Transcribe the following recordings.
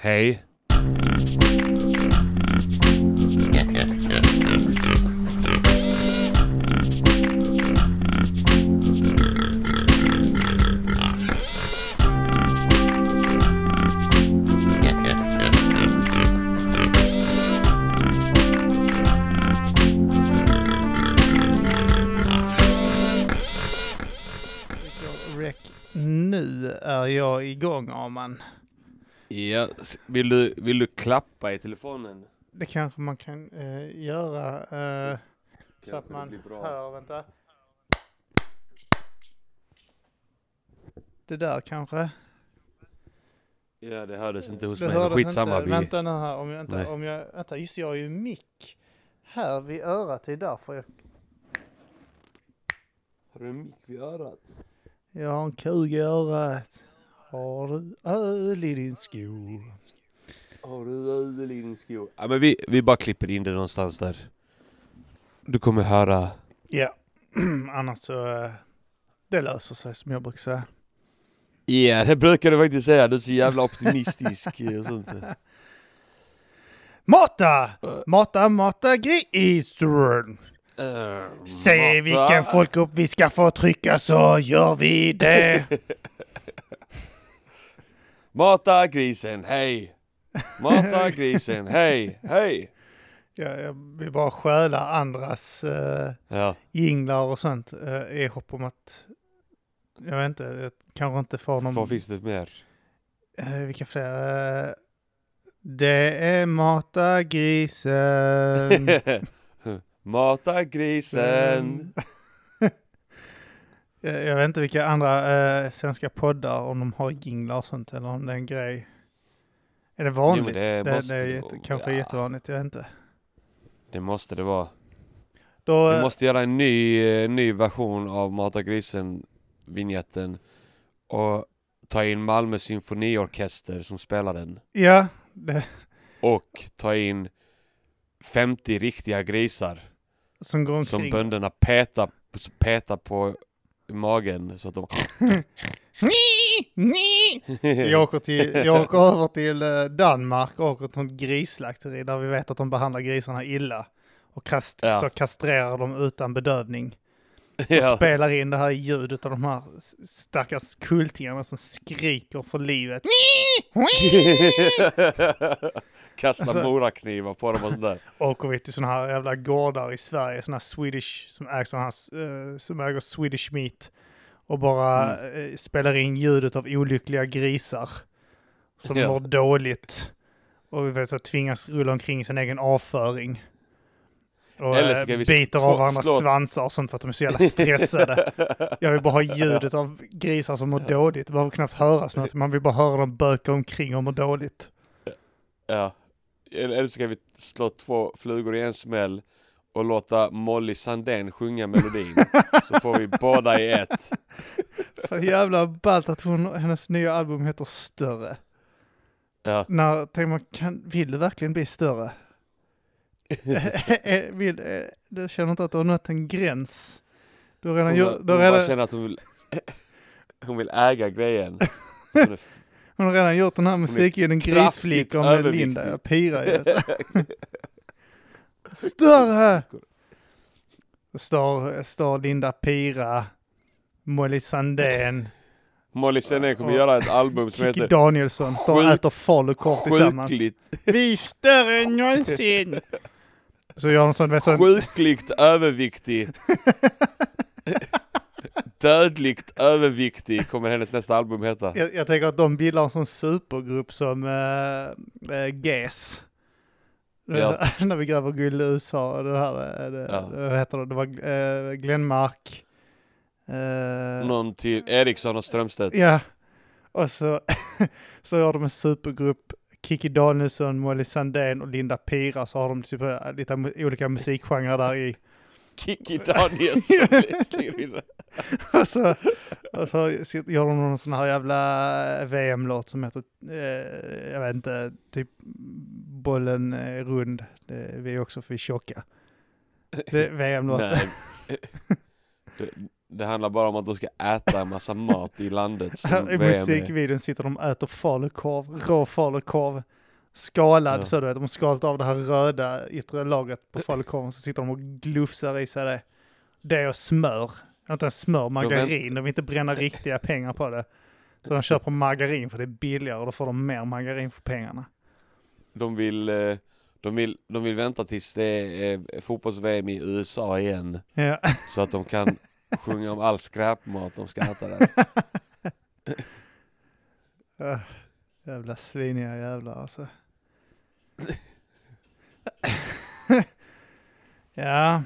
Hej. Nu är jag igång Arman. Ja, vill, du, vill du klappa i telefonen? Det kanske man kan eh, göra eh, så att man hör. Vänta. Det där kanske. Ja, det hördes inte hos Det mig. hördes Skitsamma. inte. Vi... Vänta nu här. Om jag Nej. om jag, vänta, just jag har ju mick här vid örat. Det är därför jag, Har du en mick vid örat? jag har en kug i örat. Har du öl i din sko? Har du sko? Ja, men vi, vi bara klipper in det någonstans där. Du kommer höra... Ja, annars så eh, det löser sig som jag brukar säga. Ja, det brukar du faktiskt säga. Du är så jävla optimistisk och sånt. Mata! Mata, mata grisen! Se vilken folkgrupp vi ska få trycka så gör vi det. Mata grisen, hej! Mata grisen, hej, hej! Ja, jag vill bara stjäla andras uh, Ja, jinglar och sånt uh, i hopp om att, jag vet inte, jag kanske inte får någon... vad finns det mer? Eh, vilka fler? Eh, det är mata grisen. Mata grisen! jag, jag vet inte vilka andra eh, svenska poddar, om de har jinglar och sånt, eller om det är en grej. Är det Jo, vanligt? men det det, måste det är jätte, kanske Ja. jättevanligt, jag vet inte. Det måste det vara. Då, Vi måste göra en ny, eh, ny version av Mata grisen vignetten och ta in Malmö symfoniorkester som spelar den. Ja, det, Och ta in 50 riktiga grisar som går som omkring. bönderna petar, petar på magen så att de... Jag åker, till, jag åker över till eh, Danmark och åker till ett grisslakteri där vi vet att de behandlar grisarna illa. Och kast, Ja. så kastrerar de utan bedövning. Och ja. spelar in det här ljudet av de här stackars kultingarna som skriker för livet. Kasta Alltså- moraknivar på dem och sådär. Åker vi till sådana här jävla gårdar i Sverige, sådana här Swedish, som äger, såna här, eh, som äger Swedish Meat. Och bara Mm. eh, spelar in ljudet av olyckliga grisar. Som Ja. mår dåligt. Och vi vet så tvingas rulla omkring sin egen avföring. Och Eller eh, ska vi biter av varandras slå- svansar och sånt för att de är så jävla stressade. Jag vill bara ha ljudet av grisar som mår dåligt. Det behöver knappt höras något. Man vill bara höra dem böka omkring och må dåligt. Ja. Eller så ska vi slå två flugor i en smäll och låta Molly Sandén sjunga melodin. så får vi båda i ett. För jävla ballt att hon, hennes nya album heter Större. Ja. När, tänker man, kan, vill du verkligen bli större? Eh, vill, eh, du känner inte att du har nått en gräns? Du har redan Hon, hon du har bara redan, känner att hon vill, hon vill äga grejen. Hon har redan gjort den här musikvideon kraftigt Grisflickor med. Linda. Jag pirar ju. så. Större! Står, står Linda Pira, Molly Sandén, Molly Sandén kommer göra ett album som Kikki heter Danielsson står och äter falukorv tillsammans. Vi är större än någonsin! Så gör de sån sjukligt överviktig. Dödligt överviktig kommer hennes nästa album heta. jag, jag tänker att de bildar en sån supergrupp som äh, äh, GES. Ja. När vi gräver guld i USA, det här, äh, det, Ja. vad heter det, det var äh, Glenmark. äh, Någon till Eriksson och Strömstedt. Ja, och så, så har de en supergrupp, Kikki Danielsson, Molly Sandén och Linda Pira, så har de typ lite olika musikgenrer där i. Kikki Danielsson slänger in det. Och så, och så gör de någon sån här jävla VM-låt som heter, eh, jag vet inte, typ bollen är rund, det, vi är också för tjocka. Det är VM-låt. Nej. Det- Det handlar bara om att de ska äta en massa mat i landet i musikvideon sitter de och äter falukorv, rå falukorv. Skalad Ja. så du vet, de har skalat av det här röda yttre lagret på falukorven så sitter de och glufsar i sig det. Det och smör. Inte ens smör, margarin. De vill inte bränna riktiga pengar på det. Så de köper margarin för det är billigare och då får de mer margarin för pengarna. De vill, eh, de vill, de vill vänta tills det är eh, fotbolls-VM i USA igen. Ja. Så att de kan sjunga om all skräpmat de ska äta där. Äh, jävla sviniga jävlar alltså. ja,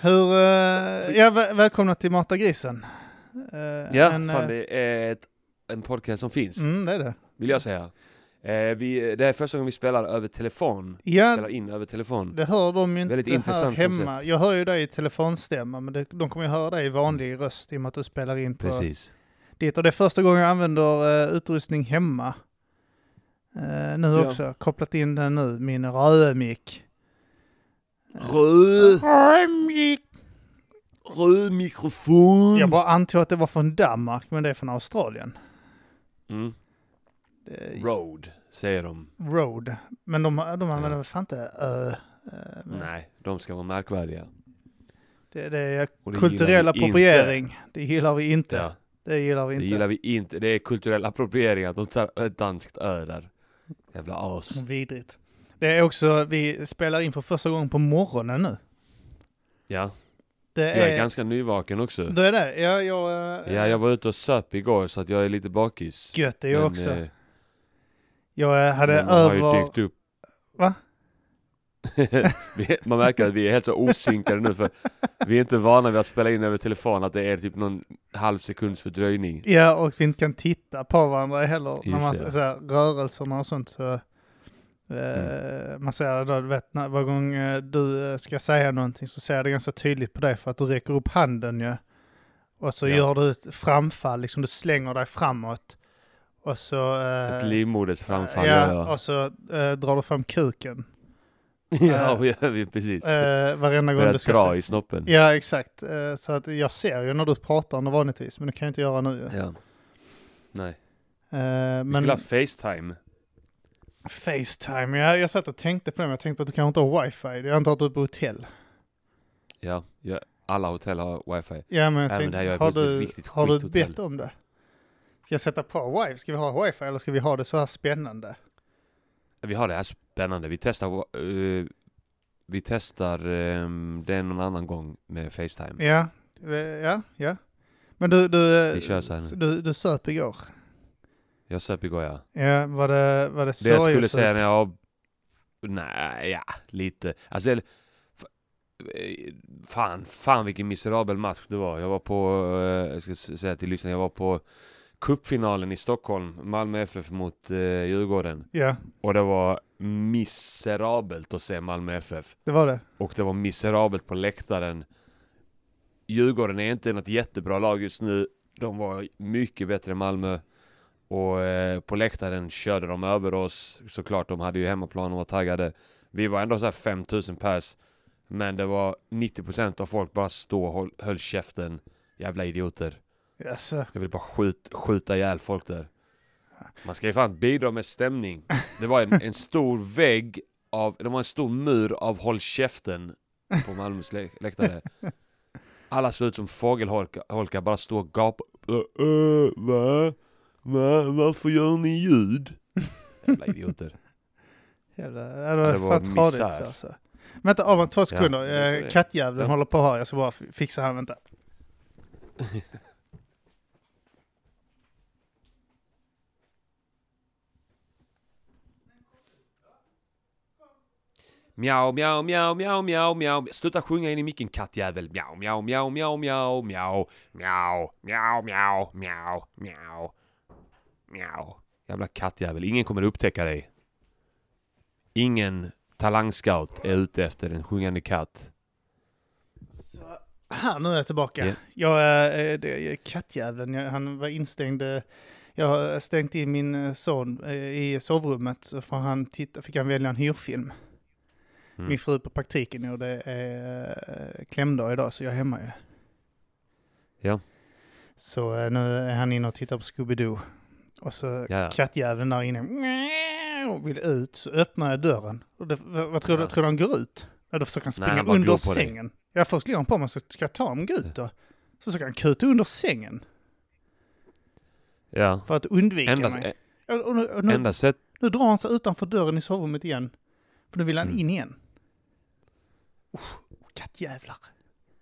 hur... eh, ja, väl- välkomna till Mata grisen. Eh, Ja, en, fan eh, det är ett, en podcast som finns, Mm, det är det. vill jag säga. Eh, vi, det är första gången vi spelar över telefon. Ja, Spelar in över telefon. det hör de ju inte Väldigt intressant hemma. koncept. Jag hör ju dig i telefonstämma, men det, de kommer ju höra dig i vanlig röst i och med att du spelar in på Precis. ditt. Och det är första gången jag använder utrustning hemma. Eh, nu Ja. också, kopplat in den nu, min rödmick. Röd, Rödmick! röd mikrofon. Jag bara antog att det var från Danmark, men det är från Australien. Mm. Det Road, säger de. Road. Men de, de använder Ja. väl fan inte ö. eh, men Nej, de ska vara märkvärdiga. Det, det är det kulturell appropriering. Det gillar vi inte. Ja, Det gillar vi det inte. gillar vi inte. Det är kulturell appropriering att de tar ett danskt ö där. Jävla as. Vidrigt. Det är också, vi spelar in för första gången på morgonen nu. Ja, Det jag är, är ganska nyvaken också. Det är det. Ja, jag, eh, Ja, jag var ute och söp igår så att jag är lite bakis. Gött det är jag Men, också. eh, jag eh, hade man har ju över... dykt upp. Va? Man märker att vi är helt så osynkade nu för vi är inte vana vid att spela in över telefon, att det är typ någon halv sekunds fördröjning. Ja, och vi inte kan titta på varandra heller. när man det. så här, rörelserna och sånt. Så, eh, Mm. Man ser då, du vet, när, varje gång eh, du eh, ska säga någonting så ser jag det ganska tydligt på dig för att du räcker upp handen ju. Och så Ja. gör du ett framfall, liksom du slänger dig framåt. Och så... Ett livmoders framfall. Ja, Ja, och så eh, drar du fram kuken. Ja, vi vi precis. Eh, varenda gång du ska dra i snoppen. Ja, exakt. Eh, så att jag ser ju när du pratar nu vanligtvis, men det kan jag inte göra nu. Ja. Nej. Eh, Vi men skulle ha Facetime. Facetime, ja, jag satt och tänkte på det, men jag tänkte på att du kanske inte har wifi. Jag antar att du är på hotell. Ja, ja, alla hotell har wifi. Ja, men jag Även tänkte, jag har du, riktigt har du bett om det? Ska jag sätta på wifi? Ska vi ha wifi eller ska vi ha det så här spännande? Vi har det här spännande. Vi testar, eh, vi testar eh, det någon annan gång med Facetime. Ja, eh, ja, ja. Men du, du, Vi kör så här nu. du, du söp igår. Jag söp igår ja. Ja, var det, var det Det jag skulle säga när jag... Nej, ja, lite. Alltså, eller- eh, fan, fan vilken miserabel match det var. Jag var på, eh, jag ska säga till lyssnarna, jag var på cupfinalen i Stockholm, Malmö FF mot eh, Djurgården. Ja, Och det var miserabelt att se Malmö FF. det var det. Och det var miserabelt på läktaren. Djurgården är inte något jättebra lag just nu. De var mycket bättre än Malmö. Och eh, på läktaren körde de över oss. Såklart, de hade ju hemmaplan och var taggade. Vi var ändå så här 5000 pers. Men det var 90% av folk bara stå och höll, höll käften. Jävla idioter. Jaså. Jag vill bara skjut, skjuta ihjäl folk där. Man ska ju fan bidra med stämning. Det var en, en stor vägg av, det var en stor mur av håll käften på Malmös lä- läktare. Alla såg ut som fågelholkar, bara stå och gapa. Äh, äh, va? Va? Varför gör ni ljud? Jävla idioter. Jävla, ja, det var, det var fan tradigt alltså. Vänta, av en två sekunder. eh, är. kattjäveln Ja. håller på här. Jag ska bara fixa här, vänta. Mjau, mjau, mjau, mjau, mjau, mjau. Sluta sjunga in i micken kattjävel. Mjau, mjau, mjau, mjau, mjau, mjau, mjau, mjau, mjau, mjau, mjau, mjau. Jävla kattjävel. Ingen kommer upptäcka dig. Ingen talangscout är ute efter en sjungande katt. Så, här, nu är jag tillbaka. Ja. Jag, är det är kattjäveln, jag, han var instängd. eh, Jag har stängt in min eh, son eh, i sovrummet så får han titta, fick han välja en hyrfilm. Mm. Min fru på praktiken och det är eh, klämdag idag så jag är hemma ju. Ja. Så eh, nu är han inne och tittar på Scooby-Doo. Och så Ja, kattjäveln där inne och vill ut, så öppnar jag dörren. Och det, vad, tror du? Ja. Tror du han går ut? Ja, då försöker han springa han bara under glor på dig. sängen. Ja, först ligger han på mig, så ska jag ta honom gå ut då? Så försöker han kuta under sängen Ja. för att undvika Enda, mig. Och, och, nu- och nu, sätt... nu drar han sig utanför dörren i sovrummet igen. För nu vill han Mm. in igen. Kattjävlar.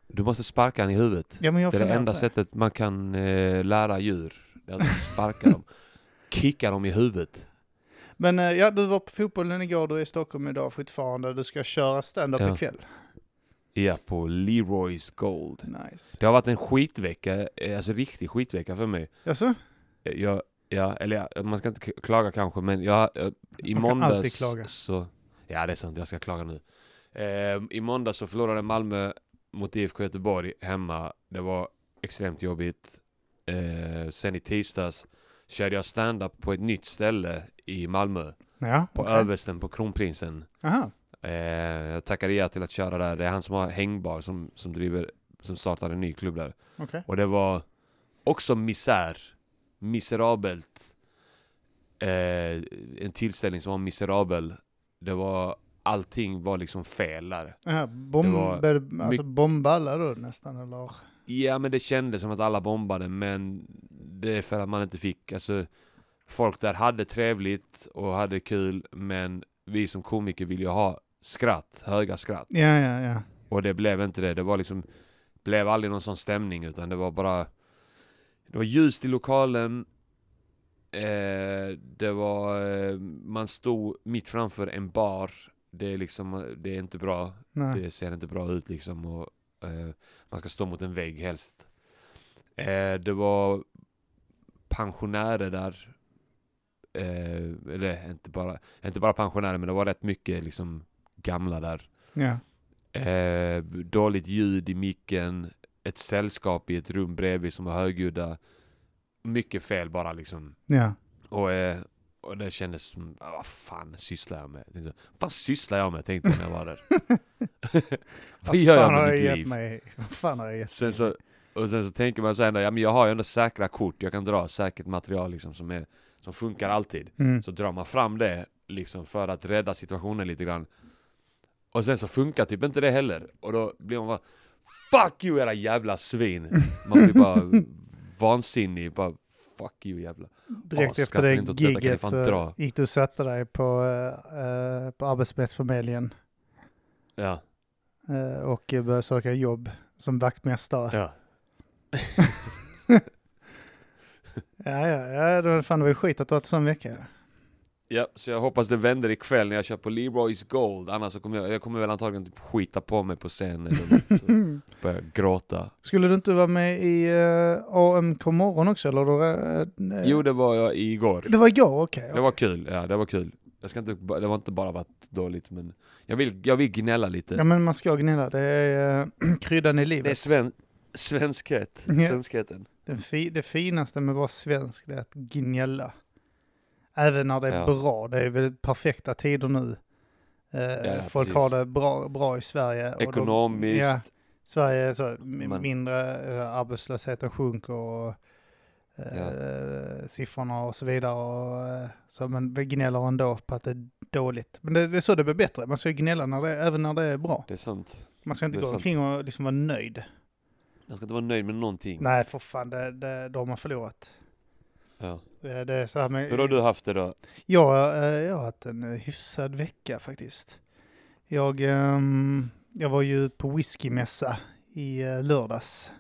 Du måste sparka han i huvudet. Ja, Det är det enda på sättet man kan eh, lära djur. Det är att sparka dem. Kicka dem i huvudet. Men eh, ja, du var på fotbollen igår, du är i Stockholm idag fortfarande. Du ska köra stand-up Ja. ikväll. Ja, på Leroy's Gold. Nice. Det har varit en skitvecka, eh, alltså riktig skitvecka för mig. Jaså? Eh, Jag, ja, eller ja, man ska inte klaga kanske men jag, eh, i Man kan måndags alltid klaga. så... Ja det är sant, jag ska klaga nu. Eh, I måndags så förlorade Malmö mot IFK Göteborg hemma. Det var extremt jobbigt. Eh, sen i tisdags körde jag stand-up på ett nytt ställe i Malmö. Ja, På okej. Översten på Kronprinsen. Eh, jag tackade ja till att köra där. Det är han som har hängbar som, som driver, som startade en ny klubb där. Okej. Och det var också misär. Miserabelt. Eh, en tillställning som var miserabel. Det var, allting var liksom fel där. Aha, bomb, Det var började- alltså bomba alla då nästan eller? Ja men det kändes som att alla bombade men det är för att man inte fick, alltså folk där hade trevligt och hade kul men vi som komiker vill ju ha skratt, höga skratt. Ja, ja, ja. Och det blev inte det. Det var liksom, blev aldrig någon sån stämning utan det var bara, det var ljust i lokalen. Eh, det var, eh, man stod mitt framför en bar. Det är liksom, det är inte bra. Nej. Det ser inte bra ut liksom och eh, man ska stå mot en vägg helst. Eh, det var pensionärer där. Eh, eller inte bara, inte bara pensionärer men det var rätt mycket liksom gamla där. Ja. Eh, dåligt ljud i micken, ett sällskap i ett rum bredvid som var högljudda. Mycket fel bara liksom. Ja. Och, eh, och det kändes som, ah, vad fan sysslar jag med? Tänkte, vad fan sysslar jag med? Tänkte jag när jag var där. vad gör jag med mitt liv? mig? Vad fan har jag gett Sen så, och sen så tänker man så här, ja men jag har ju ändå säkra kort, jag kan dra säkert material liksom som, är, som funkar alltid. Mm. Så drar man fram det liksom för att rädda situationen lite grann. Och sen så funkar typ inte det heller. Och då blir man bara Fuck you era jävla svin! Man blir bara vansinnig, bara Fuck you jävla. Direkt efter det giget så dra. gick du och satte dig på, uh, på Arbetsförmedlingen Ja, eh, och började söka jobb som vaktmästare. ja. Ja, ja, ja, då fan det var skit att du har en sån vecka. Ja, så jag hoppas det vänder ikväll när jag kör på Leroy's Gold. Annars så kommer jag, jag kommer väl antagligen typ skita på mig på scenen eller så börja gråta. Skulle du inte vara med i uh, AMK morgon också? Eller? Eh, Jo, det var jag igår. Det var igår, okej. Det var kul, ja det var kul. Jag ska inte, det var inte bara varit dåligt men jag vill, jag vill gnälla lite. Ja men man ska gnälla, det är uh, kryddan i livet. det är sven, svenskhet, Ja. svenskheten. Det, fi, det finaste med att vara svensk det är att gnälla. Även när det är Ja. bra. Det är väl perfekta tider nu. Eh, Ja, folk precis. har det bra, bra i Sverige. Ekonomiskt, ja, Sverige är så m- Man- mindre, eh, arbetslösheten sjunker och eh, siffrorna och så vidare. Och, eh, så man gnäller ändå på att det är dåligt. Men det, det är så det blir bättre. Man ska gnälla när det, även när det är bra. det är sant. Man ska inte gå sant. omkring och liksom vara nöjd. Jag ska inte vara nöjd med någonting. Nej, för fan, det, det, då har man förlorat. Ja. Det, det är så här med, Hur har du haft det då? Ja, eh, jag har haft en eh, hyfsad vecka faktiskt. Jag, ehm, jag var ju på whiskymässa i eh, lördags.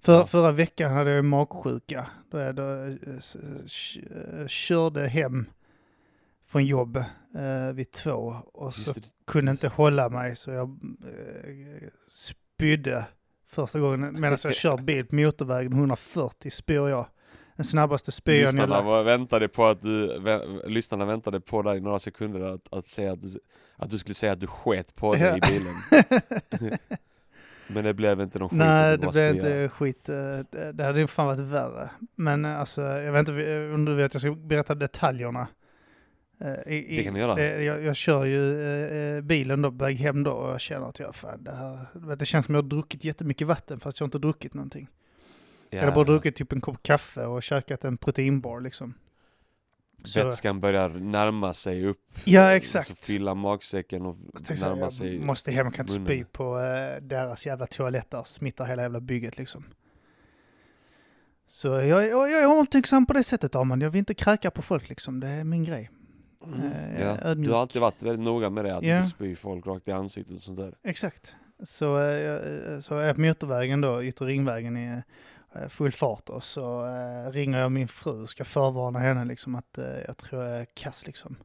För, Ja. Förra veckan hade jag magsjuka. Då jag då, eh, eh, körde hem från jobb eh, vid två och så kunde inte hålla mig så jag eh, spydde första gången medan jag kör bil på motorvägen 140 spyr jag. Den snabbaste spyan jag lagt. var, väntade på att du, vä, lyssnarna väntade på dig i några sekunder att, att säga att du, att du skulle säga att du sket på dig Ja. i bilen. Men det blev inte någon skit. Nej, det bara blev inte skit. eh, Det det hade ju fan varit värre. Men eh, alltså, jag vet inte om du vet, jag ska berätta detaljerna. Eh, I, Det kan du göra. det- Jag, jag kör ju eh, eh, bilen då, väg hem då och jag känner att jag fan, det här, det känns som jag har druckit jättemycket vatten fast jag har inte druckit någonting. Ja, Eller bara druckit typ en kopp kaffe och käkat en proteinbar liksom. Så- Vätskan börjar närma sig upp. Ja, exakt. Så fylla magsäcken och Jag närma sig. jag måste hem, jag kan inte spy på eh, deras jävla toaletter, smittar hela jävla bygget liksom. Så jag, jag, jag är omtänksam på det sättet Arman, jag vill inte kräka på folk liksom, det är min grej. Mm. eh, Ja. Du har alltid varit väldigt noga med det, att Ja. inte spy folk rakt i ansiktet och sånt där. Exakt. Så, eh, jag- så är jag på motorvägen då, Yttre Ringvägen full fart och så eh, ringer jag min fru och ska förvarna henne liksom att eh, jag tror jag är kass liksom.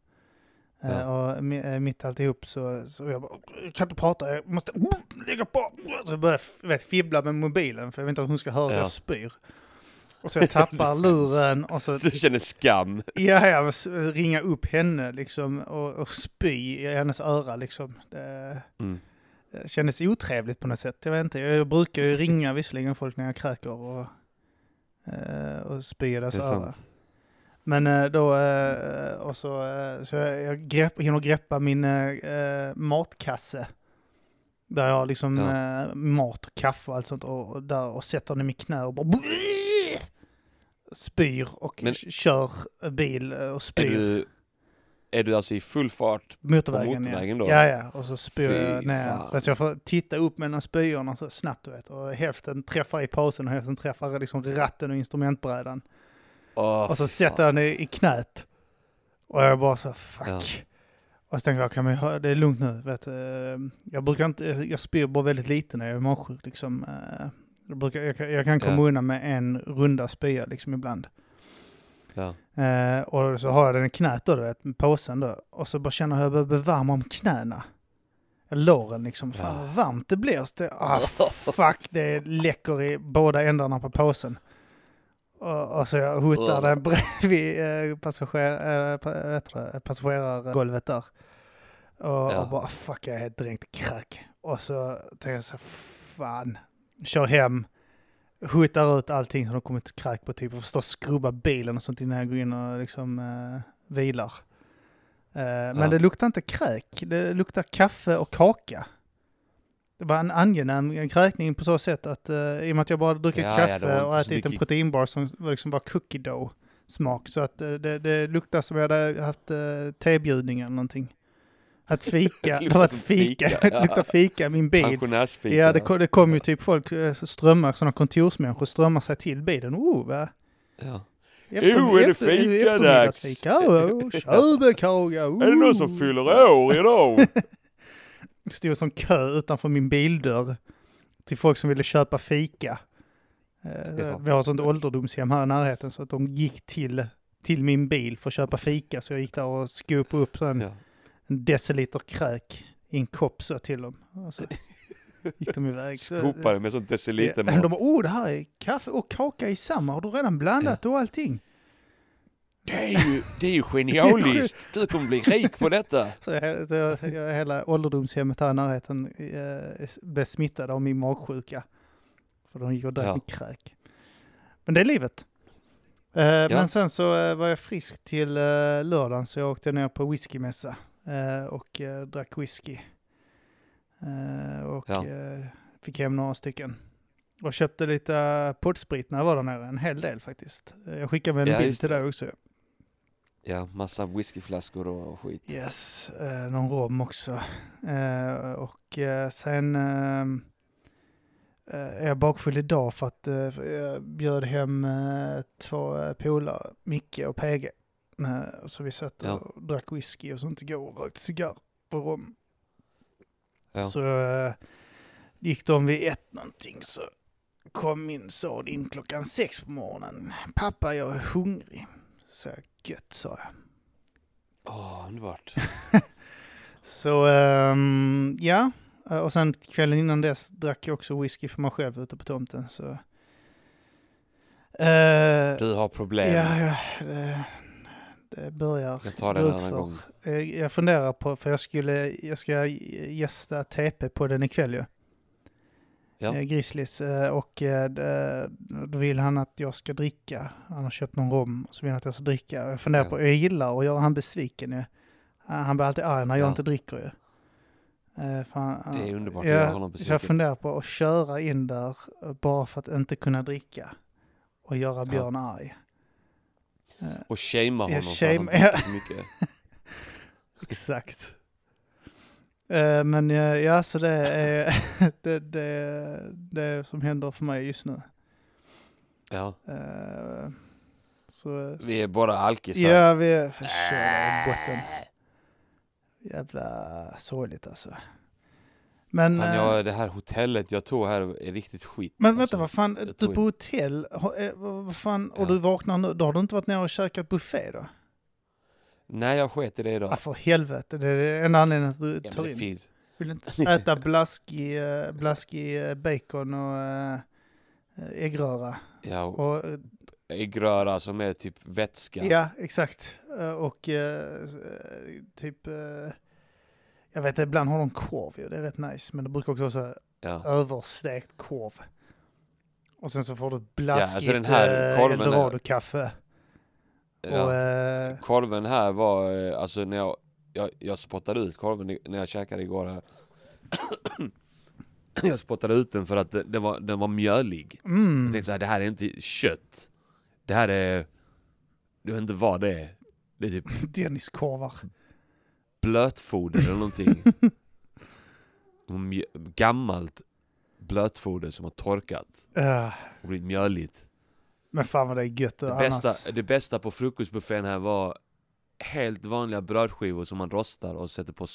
Eh, Ja. och eh, mitt alltihop så, så jag bara, jag kan inte prata, jag måste lägga på. Så jag börjar vet, fibbla med mobilen för jag vet inte att hon ska höra Ja. jag spyr. Och så jag tappar luren och så Du känner skam. Ja, ja, men s- ringa upp henne liksom och, och spy i hennes öra liksom. Det, Mm. Det kändes otrevligt på något sätt. Jag vet inte, jag brukar ju ringa visserligen folk när jag kräker och, eh, och spy i deras öra. Men eh, då, eh, och så, eh, så jag, grepp, hinner greppa min eh, matkasse. Där jag har liksom Ja. eh, mat och kaffe och allt sånt och, och, där, och sätter den i mitt knä och bara spyr och Men- kör bil och spyr. Är du alltså i full fart? Motorvägen, På motorvägen ja. då? Ja, ja. Och så spyr jag ner. fan. För att jag får titta upp här spyorna så snabbt du vet. Och hälften träffar i pausen och hälften träffar liksom ratten och instrumentbrädan. Åh, och så sätter jag i, i knät. Och jag bara så fuck. Ja. Och så tänker jag, kan vi ha, det är lugnt nu. Vet, jag brukar inte, jag spyr bara väldigt lite när jag är magsjuk liksom. Eh, Jag, brukar, jag, kan- jag kan komma Ja. undan med en runda spya liksom ibland. Ja. Eh, och så har jag den i knät då, du vet, med påsen då. Och så bara känner jag hur jag börjar bli varm om knäna. Låren liksom. Fan vad varmt det blir. Så det, ah, fuck, det läcker i båda ändarna på påsen. Och, och så jag hotar den bredvid eh, passager, eh, passagerargolvet där. Och, Ja. och bara fuck, jag är helt dränkt kräk. Och så tänker jag så fan. Kör hem, hotar ut allting som de kommit kräk på typ. Och förstås skrubba bilen och sånt innan jag går in och liksom eh, vilar. Eh, Men Ja. det luktar inte kräk, det luktar kaffe och kaka. Det var en angenäm kräkning på så sätt att uh, i och med att jag bara druckit Ja, ja, kaffe var inte och ätit en mycket- proteinbar som var liksom bara cookie dough smak. Så att eh, det, det luktar som jag hade haft uh, tebjudning eller någonting. Att fika, Det var ett fika, fika, luktar fika i min bil. Pensionärsfika. Ja, det kom, det kom ju typ folk, eh, strömmar, sådana kontorsmänniskor strömmar sig till bilen. Oh, va? Ja. Efter, Jo, är det efter- fikadags? eftermiddagsfika? Oh, Körbekaka! Oh. Är det någon som fyller år idag? Det stod som kö utanför min bildörr till folk som ville köpa fika. Eh, Ja. Vi har ett sånt ålderdomshem här i närheten så att de gick till, till min bil för att köpa fika. Så jag gick där och skopade upp så en, Ja. En deciliter kräk i en kopp så till dem. Så gick de iväg. Så- Skopade med sånt Ja, deciliter De bara, oh det här är kaffe och kaka i samma. Har du redan blandat och allting? Det är ju, det är ju genialiskt. Du kommer bli rik på detta. Så jag, jag, hela ålderdomshemmet här i närheten eh, blev smittade av min magsjuka. För de gick och drack Ja. kräk. Men det är livet. Eh, Men sen så eh, var jag frisk till eh, lördagen så jag åkte ner på whiskymässa och eh, drack whisky. Eh, och Ja. eh, fick hem några stycken. Och köpte lite poddsprit när jag var där nere, en hel del faktiskt. Eh, Jag skickade med en Ja, bild till dig också. Ja, massa whiskyflaskor och skit. Yes, eh, någon rom också. Eh, och eh, sen eh, eh, är jag bakfull idag för att eh, jag bjöd hem eh, två eh, polare, Micke och PG. Så vi satt Ja. och drack whisky och sånt igår och rökte cigarr på rom. Ja. Så eh, gick de vid ett någonting så kom min son in klockan sex på morgonen. Pappa, jag är hungrig. Så jag, gött, sa jag. Åh, underbart. Så ehm, ja, och sen kvällen innan dess drack jag också whisky för mig själv ute på tomten. Så. Eh, Du har problem. ja, ja, det börjar Jag tar det en gång. Eh, Jag funderar på, för jag skulle, jag ska gästa TP på den ikväll ju. Ja. Eh, Grizzlies. eh, Och då vill han att jag ska dricka. Han har köpt någon rom, så vill han att jag ska dricka. Jag funderar Ja. på, jag gillar att göra han besviken ju. Han blir alltid arg när jag Ja. inte dricker ju. Han- Det är underbart att Ja, göra honom Så jag besviken. funderar på att köra in där bara för att inte kunna dricka. och göra Björn arg. Och shamea honom Ja, för att han shame- dricker för mycket. Exakt. Eh, men eh, ja, så det är det, det, det som händer för mig just nu. Ja, Eh, så vi är bara alkisar. ja, vi är i botten. Jävla sorgligt alltså. Men, Fan, eh, jag, det här hotellet jag tog här är riktigt skit. men vänta, alltså. vad fan, du på hotell, eh, vad fan, och Ja. du vaknar nu, då har du inte varit nere och käkat buffé då? Nej, jag sket i det idag. för helvete, det är en anledning att du Ja, tar in. finns. Vill inte äta blaskig, eh, blaskig bacon och äggröra? Ja, och Och, äggröra som är typ vätska. ja, exakt. Och typ, jag vet ibland har de korv ju, det är rätt nice. Men det brukar också vara så Ja. överstekt korv. Och sen så får du ett blaskigt alltså den här eh, eldorado-kaffe. Ja. Och, eh, Korven här var, eh, alltså när jag, jag, jag spottade ut korven när jag käkade igår här. jag spottade ut den för att det, det var, den var mjölig. Jag mm, tänkte så här, det här är inte kött. Det här är, jag vet inte vad det är. Det är typ Denniskorvar. Blötfoder eller någonting. Gammalt blötfoder som har torkat Uh, och blivit mjöligt. men fan vad det är gött Det annars. bästa, det bästa på frukostbuffén här var helt vanliga brödskivor som man rostar och sätter på,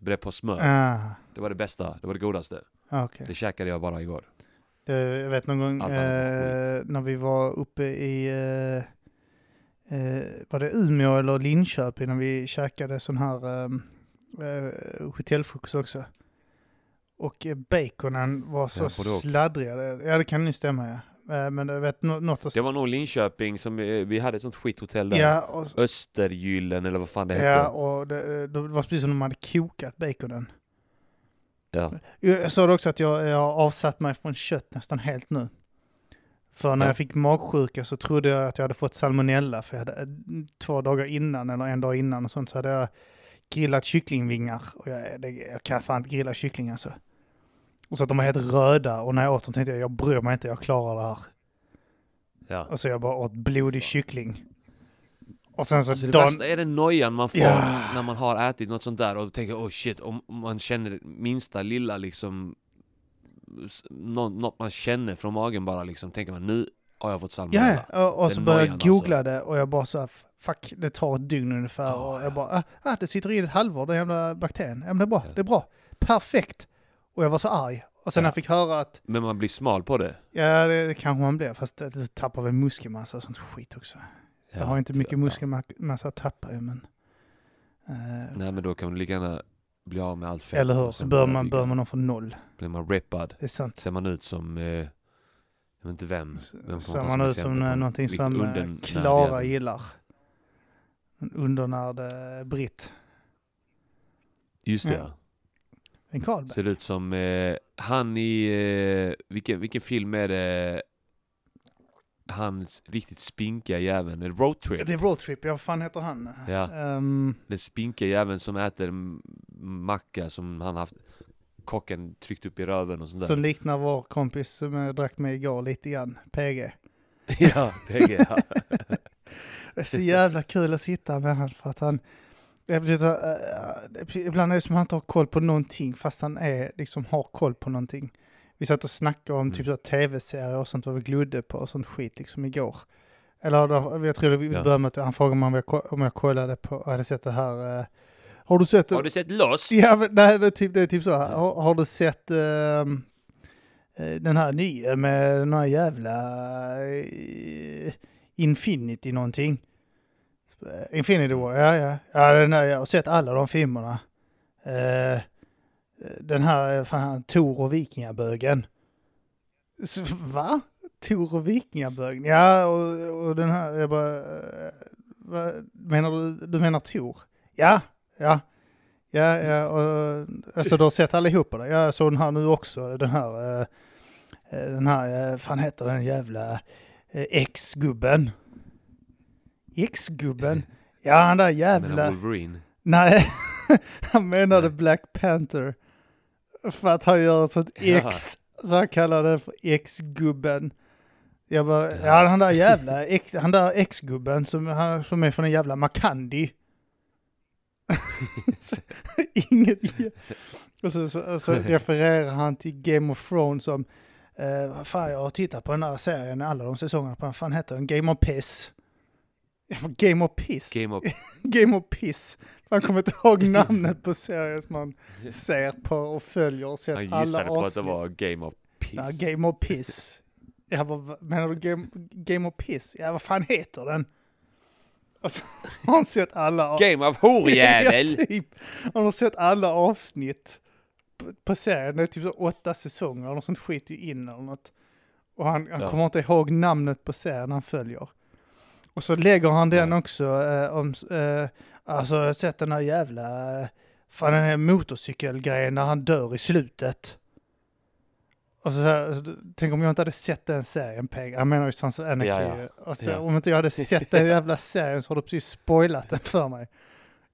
bredvid på smör. Ah, Det var det bästa, det var det godaste. okej. Det käkade jag bara igår. Eh, Jag vet någon gång eh, när vi var uppe i, eh, eh, var det Umeå eller Linköping när vi käkade sån här eh, eh, hotellfrukost också. Och eh, baconen var så sladdriga. Ja det kan ju stämma ja. Eh, Men jag vet nå- något av... Det var nog Linköping som, eh, vi hade ett sånt skithotell där. Ja, och, Östergyllen eller vad fan det hette. ja, och det, det var precis som de hade kokat baconen. Ja. Jag sa också att jag, jag har avsatt mig från kött nästan helt nu. För när Ja. jag fick magsjuka så trodde jag att jag hade fått salmonella. För jag hade, eh, två dagar innan eller en dag innan och sånt så hade jag grillat kycklingvingar. Och jag, det, jag kan fan inte grilla kyckling alltså. Och så att de var helt röda och när jag åt dem tänkte jag jag bryr mig inte, jag klarar det här. ja. Och så jag bara åt blodig kyckling. Och sen så Alltså det dagen... värsta är den nojan man får Ja. när man har ätit något sånt där och tänker oh shit, om man känner minsta lilla liksom något man känner från magen bara liksom, tänker man nu har jag fått salmonella. Ja, och, och så började jag googla det och jag bara så fuck, det tar ett dygn ungefär. Ja, och jag bara, ah, ah, det sitter i ett halvår, den jävla bakterien. Ja, men det är bra, det är bra. Perfekt. Och jag var så arg. Och sen Ja. när jag fick höra att, Men man blir smal på det. ja det, det kanske man blir, fast du tappar väl muskelmassa och sånt skit också. jag har inte mycket ja. muskelmassa att tappa ju, men... eh, Nej men då kan du lika gärna bli av med allt fett. eller hur, så bör man, ligga- bör man nog få noll. Blir man rippad. Det är sant. Ser man ut som, eh, jag vet inte vem. vem Ser man ut som eh, någonting som eh, Klara jävel. gillar. En undernärd eh, britt. Just det ja. En Karlberg. Ser ut som eh, han i, eh, vilken, vilken film är det? Hans riktigt spinkiga jäveln, Roadtrip? Det är roadtrip, ja vad fan heter han? Ja. Ehm, Den spinkiga jäveln som äter macka som han haft kocken tryckt upp i röven och sånt där. som liknar vår kompis som jag drack med igår lite grann, PG. ja, PG ja. Det är så jävla kul att sitta med han för att han äh, äh, Ibland är det som att han inte har koll på någonting fast han är, liksom har koll på någonting. Vi satt och snackade om Mm. typ så tv-serier och sånt vad vi glodde på och sånt skit liksom igår. Eller då- jag tror vi Ja. började med att han frågade om jag, om jag kollade på, hade sett det här. eh, har du sett? Har du sett Lost? Ja, men, nej, men typ, det är typ så. här. Har, har du sett ehm, eh, den här nya med den här jävla eh, Infinity någonting? Eh, Infinity War, ja ja. ja den här, jag har sett alla de filmerna. Eh, den här, eh, fan, Tor och vikingabögen. Så, va? Tor och vikingabögen? Ja, och, och den här, jag bara, eh, vad menar du, du menar Tor? Ja, ja. Ja, ja, och, alltså du har sett allihopa då? Jag såg den här nu också, den här, eh, den här, fan heter den jävla X-gubben? X-gubben? Ja, han där Jag menar jävla... Wolverine. Nej, han menade. Black Panther. För att han gör ett sånt Ja. X, så han kallar den för X-gubben. Jag bara, ja han där jävla, ex, han där ex-gubben som, han- som är från en jävla Makandi. Inget, och så, så, så refererar han till Game of Thrones som, eh, fan jag har tittat på den här serien, alla de säsongerna på, vad fan heter den? Game of Piss. Ja, Game of Piss? Game of... Game of Piss. Man kommer inte ihåg namnet på serien som man ser på och följer och sett Han alla gissade på att det avsnitt. var Game of Piss. Ja, Game of Piss. Jag bara, "Va- menar du Game, Game of Piss? Ja, vad fan heter den? Och så har han sett alla... av- Game of horjävel! ja, typ. Han har sett alla avsnitt på, på serien. Det är typ så åtta säsonger och sånt skit i in eller något. Och han, han Ja. kommer inte ihåg namnet på serien han följer. Och så lägger han den också eh, om... Eh, alltså, jag har sett den här jävla... Eh, fan, den här motorcykelgrejen när han dör i slutet. Och så, här, så, tänk om jag inte hade sett den serien, Peg. Jag menar ju Sons of Anarchy. Ja, ja. Och så, Ja. Om inte jag hade sett den jävla serien så har du precis spoilat den för mig.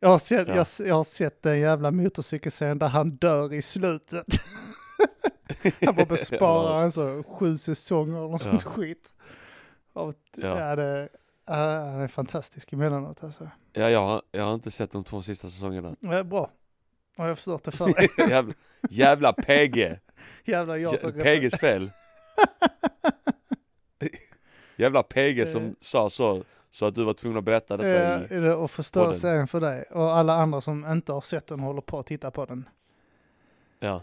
Jag har sett, Ja. jag, jag har sett den jävla motorcykelserien där han dör i slutet. han bara besparar en så sju säsonger eller något sånt skit. Och, Ja. det, han är fantastisk emellanåt alltså. Ja, jag har, jag har inte sett de två sista säsongerna. Ja, bra. Har jag förstört det för dig? jävla, jävla PG! Jävlar jag som PGs fel. Jävla PG som Eh. sa så, så att du var tvungen att berätta detta Ja, i... att förstöra serien för dig. Och alla andra som inte har sett den håller på att titta på den. Ja.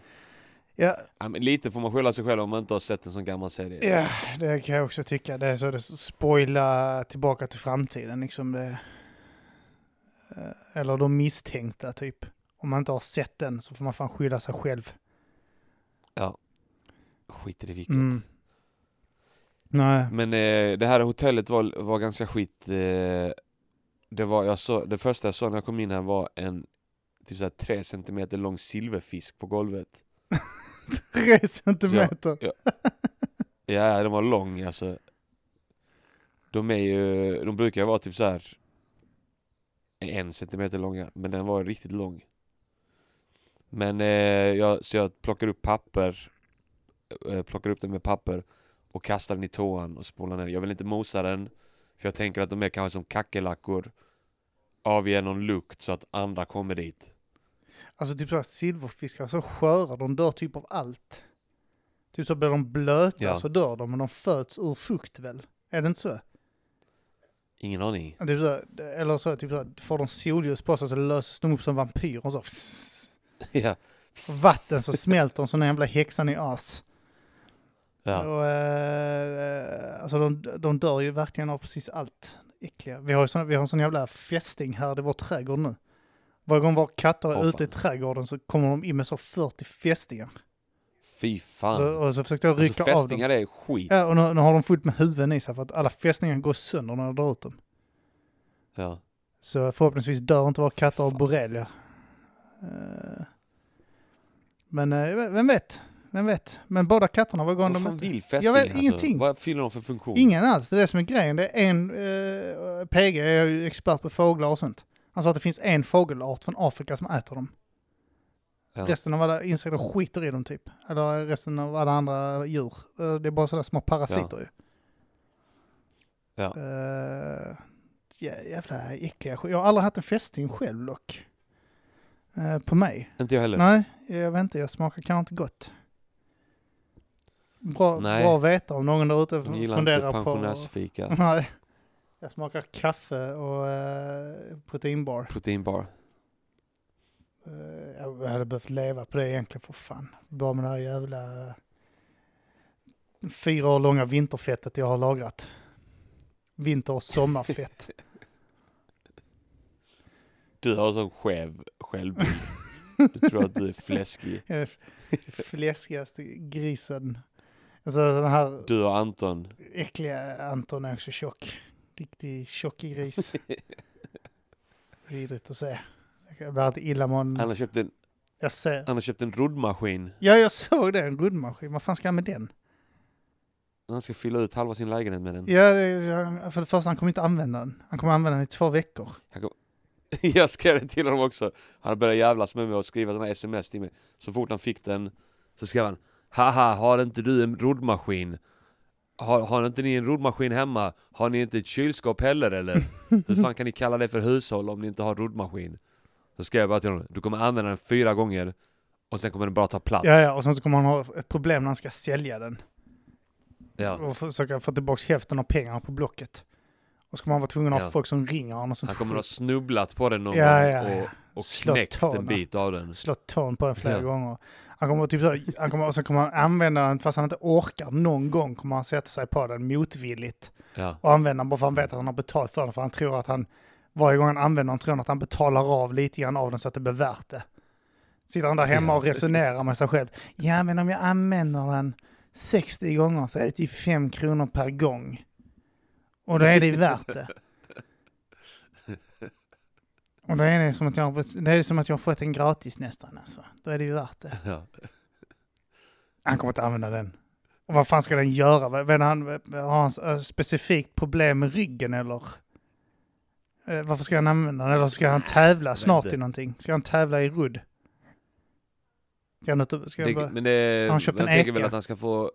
Ja, ja men lite får man skylla sig själv om man inte har sett en sån gammal serie. ja det kan jag också tycka. Det är så det spoila tillbaka till framtiden liksom. Det, eh, eller de misstänkta typ. Om man inte har sett den så får man fan skylla sig själv. Ja. Skit i det vilket. Mm. Nej. Men eh, det här hotellet var, var ganska skit. Eh, det, var, jag så, det första jag såg när jag kom in här var en typ såhär tre centimeter lång silverfisk på golvet. Tre centimeter. Ja, den var lång alltså. De är ju, de brukar ju vara typ så här en centimeter långa, men den var riktigt lång. Men eh, jag, så jag plockar upp papper, eh, plockar upp den med papper och kastar den i toan och spolar ner. Jag vill inte mosa den, för jag tänker att de är kanske som kackerlackor, avger någon lukt så att andra kommer dit. Alltså typ så här silverfiskar så sköra, de dör typ av allt. Typ så blir de blöta Ja. så dör de, men de föds ur fukt väl? Är det inte så? Ingen aning. Typ så eller så, typ så får de solljus på sig så löses de upp som vampyrer och så. ja. Vatten så smälter de som den jävla häxan i as. ja. Och, eh, alltså de, de dör ju verkligen av precis allt äckliga. Vi har ju sån, vi har en sån jävla fästing här i vår trädgård nu. Varje gång våra katter är Åh, ute i trädgården så kommer de in med så 40 fästingar. Fy fan. Så, och så försökte jag rycka alltså, av dem. fästingar är skit. Ja, och nu, nu har de fullt med huvuden i sig för att alla fästingar går sönder när jag drar ut dem. Ja. Så förhoppningsvis dör inte våra katter av borrelia. Eh, Men eh, vem vet? Vem vet? Men båda katterna. Vad De fan inte. vill Jag fästingar? vet alltså? ingenting. Vad fyller de för funktion? Ingen alls, det är det som är grejen. Det är en, eh, PG är ju expert på fåglar och sånt. Han sa att det finns en fågelart från Afrika som äter dem. Ja. Resten av alla insekter skiter i dem typ. Eller resten av alla andra djur. Eh, Det är bara sådana små parasiter ju. Ja. Uh, jävla äckliga. Jag har aldrig haft en fästing själv dock. Eh, på mig. Inte jag heller. Nej, jag vet inte. Jag smakar kanske inte gott. Bra, Nej. bra att veta om någon där ute De gillar funderar inte på... pensionärsfika. Nej. Jag smakar kaffe och uh, proteinbar. Proteinbar. Eh, jag hade behövt leva på det egentligen för fan. Bara med det här jävla eh, fyra år långa vinterfettet jag har lagrat. Vinter och sommarfett. Du har sån skev självbild. Du tror att du är fläskig. Fläskigaste grisen. Alltså den här Du och Anton. äckliga Anton är också tjock. Riktig tjockig gris. Vidrigt att se. Jag blir alltid illamående. Han har köpt en, Jag ser. han har köpt en roddmaskin. Ja, jag såg det. En roddmaskin. Vad fan ska jag med den? Han ska fylla ut halva sin lägenhet med den. Ja, det, för det första, han kommer inte använda den. Han kommer använda den i två veckor. Jag skrev det till honom också. Han började jävlas med mig och skriva såna sms till mig. Så fort han fick den så skrev han Haha, har inte du en roddmaskin? Har, har inte ni en roddmaskin hemma? Har ni inte ett kylskåp heller eller? Hur fan kan ni kalla det för hushåll om ni inte har roddmaskin? Så skrev jag bara till honom, du kommer använda den fyra gånger och sen kommer den bara ta plats. Ja, ja, och sen så kommer han ha ett problem när han ska sälja den. Ja. Och försöka få tillbaka hälften av pengarna på Blocket. Och så kommer han vara tvungen att ha Ja. folk som ringer honom och sånt Han kommer att ha snubblat på den någon Ja, gång ja, ja. och, och knäckt en bit av den. slått tån på den flera gånger. Han kommer typ så, han kommer, och sen kommer han använda den fast han inte orkar någon gång kommer han sätta sig på den motvilligt. Ja. Och använda den bara för att han vet att han har betalt för den. För han tror att han, varje gång han använder den tror han att han betalar av lite grann av den så att det blir värt det. Sitter han där hemma och resonerar med sig själv. Ja men om jag använder den 60 gånger så är det typ 5 kronor per gång. Och då är det värt det. Och då är det som att jag, det är som att jag har fått en gratis nästan alltså. Då är det ju värt det. Ja. Han kommer inte använda den. Och vad fan ska den göra? Vad- han, har han ett specifikt problem med ryggen eller? Eh, Varför ska han använda den? Eller ska han tävla snart i någonting? Ska han tävla i rudd? Ska ska Det, bara, men det, han köpt han en tänker väl att han ska få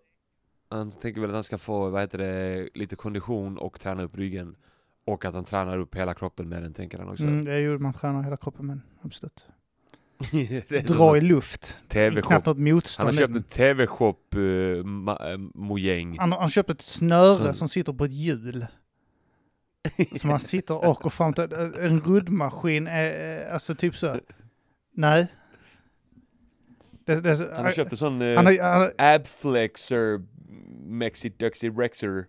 Han tänker väl att han ska få, vad heter det, lite kondition och träna upp ryggen Och att han tränar upp hela kroppen med den tänker han också mm, det är ju man tränar hela kroppen absolut. Det är som Dra i luft. Knappt något Han motstånd. har i köpt den. en TV-shop uh, ma- eh, mojäng han, han köpt ett snöre som sitter på ett hjul. Som han sitter och går fram till. En ruddmaskin är eh, alltså typ så. Nej. Det, det, Han har köpt en sån uh, han har, han har, abflexer Mexi Duxy Rexer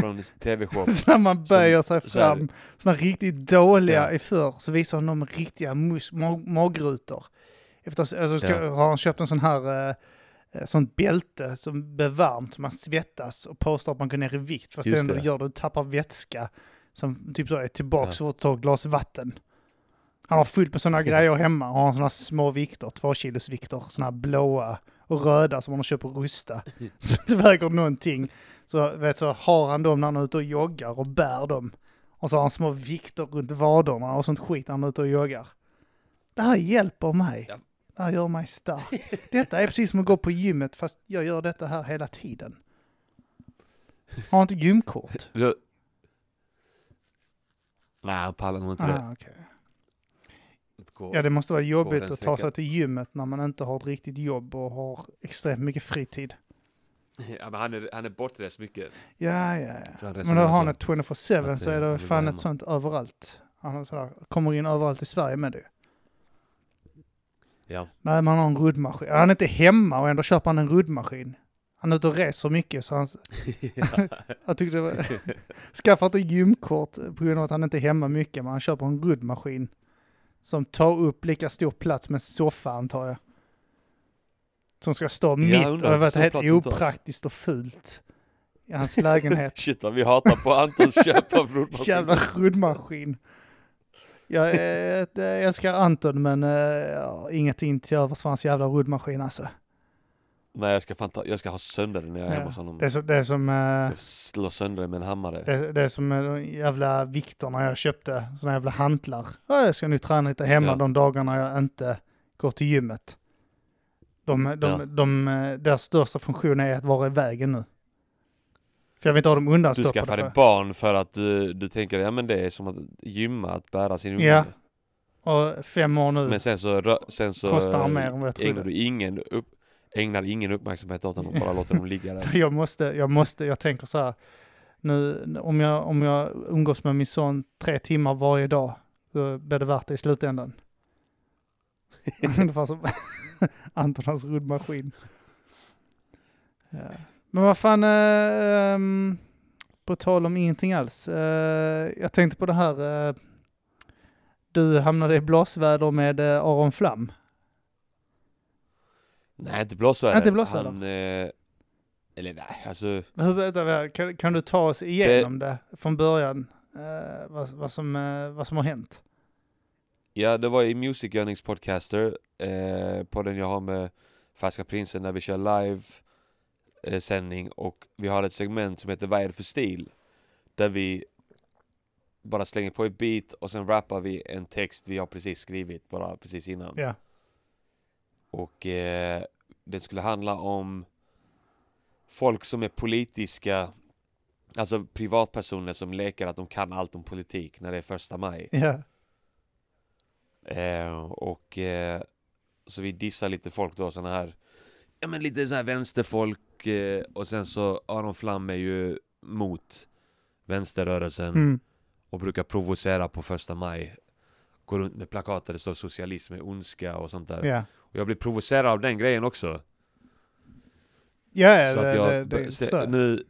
Från TV-shop så när man böjer sig fram, sådana riktigt dåliga Ja. i förr, så visar han dem riktiga mus, mag, magrutor. Efter, alltså, Ja. har han köpt en sån här, eh, eh, sånt bälte som blir varmt, man svettas och påstår att man går ner i vikt. Fast Just det enda det. du gör, du tappar vätska som typ så är tillbaka Ja. du tar glas vatten. Han har fullt med sådana grejer hemma. Han har sådana små vikter, två kilos vikter, sådana blåa och röda som han har köpt på Rusta. Som inte väger någonting. Så, vet, så har han dem när han är ute och joggar och bär dem. Och så har han små vikter runt vaderna och sånt skit när han är ute och joggar. Det här hjälper mig. Ja. Det här gör mig stark. Detta är precis som att gå på gymmet fast jag gör detta här hela tiden. Har han inte gymkort? Du- Nej han pallar nog inte det Ah, okay. Att gå. Ja, det måste vara jobbigt att ta sig till gymmet när man inte har ett riktigt jobb och har extremt mycket fritid. Ja, men han är, han är bortrest mycket Ja, ja, ja. Han Men då har han ett 24-7 Att, så är det han fan ett sånt överallt. Han har sådär, kommer in överallt i Sverige med det. Ja, Nej, man har en ruddmaskin. Han är inte hemma och ändå köper han en ruddmaskin. Han är ute och reser mycket så han... jag tyckte det var... Skaffar inte gymkort på grund av att han inte är hemma mycket, men han köper en ruddmaskin. Som tar upp lika stor plats med soffa antar jag. Som ska stå mitt undrar och det varit helt opraktiskt och fult. I hans lägenhet. Shit vad vi hatar på Antons köp av roddmaskin. Jävla ruddmaskin. Jag, eh, jag älskar Anton men jag har ingenting till övers för hans jävla ruddmaskin alltså. Nej jag ska, fan ta, jag ska ha sönder den när jag är hemma Ja. hos honom. Det är, så, det är som, eh, slå sönder den med en hammare. det, det är som de jävla vikterna jag köpte, såna jävla hantlar. Ja, Jag ska nu träna lite hemma Ja. de dagarna jag inte går till gymmet. De, de, Ja. de, eh, deras största funktion är att vara i vägen nu. För jag vill inte ha dem Du undanstoppade. skaffade för- barn för att du, du tänker, ja men det är som att gymma, att bära sin unge. Ja, Och fem år nu Men sen så, sen så kostar han mer än vad jag ägnar trodde. du ingen, upp, ägnar ingen uppmärksamhet åt och bara låter dem ligga där. Jag måste, jag måste, jag tänker så här. Nu, om jag, om jag umgås med min son tre timmar varje dag, så blir det värt det i slutändan. Ungefär som Anton hans ruddmaskin. Ja. Men vad fan, eh, ehm, på tal om ingenting alls. Eh, jag tänkte på det här. Eh, du hamnade i blåsväder med eh, Aron Flam. Nej inte blåsväder. Inte blåsväder. Han, eh, eller nej, alltså. Hur, vänta, kan, kan du ta oss igenom det, från början? Vad, vad, som, vad som har hänt? Ja det var i Music Earnings Podcaster, eh, podden jag har med Färska Prinsen när vi kör live eh, sändning och vi har ett segment som heter Vad är det för stil? Där vi bara slänger på ett beat och sen rappar vi en text vi har precis skrivit bara precis innan. Ja. Och eh, det skulle handla om folk som är politiska, alltså privatpersoner som leker att de kan allt om politik när det är första maj. Ja. Eh, och eh, så vi dissar lite folk då, såna här, ja men lite så här vänsterfolk eh, och sen så Aron Flam är ju mot vänsterrörelsen Mm. och brukar provocera på första maj. Går runt med plakat där det står socialism är ondska och sånt där. Ja. Och jag blir provocerad av den grejen också. Ja, ja, så det, att jag, det, det, jag. nu,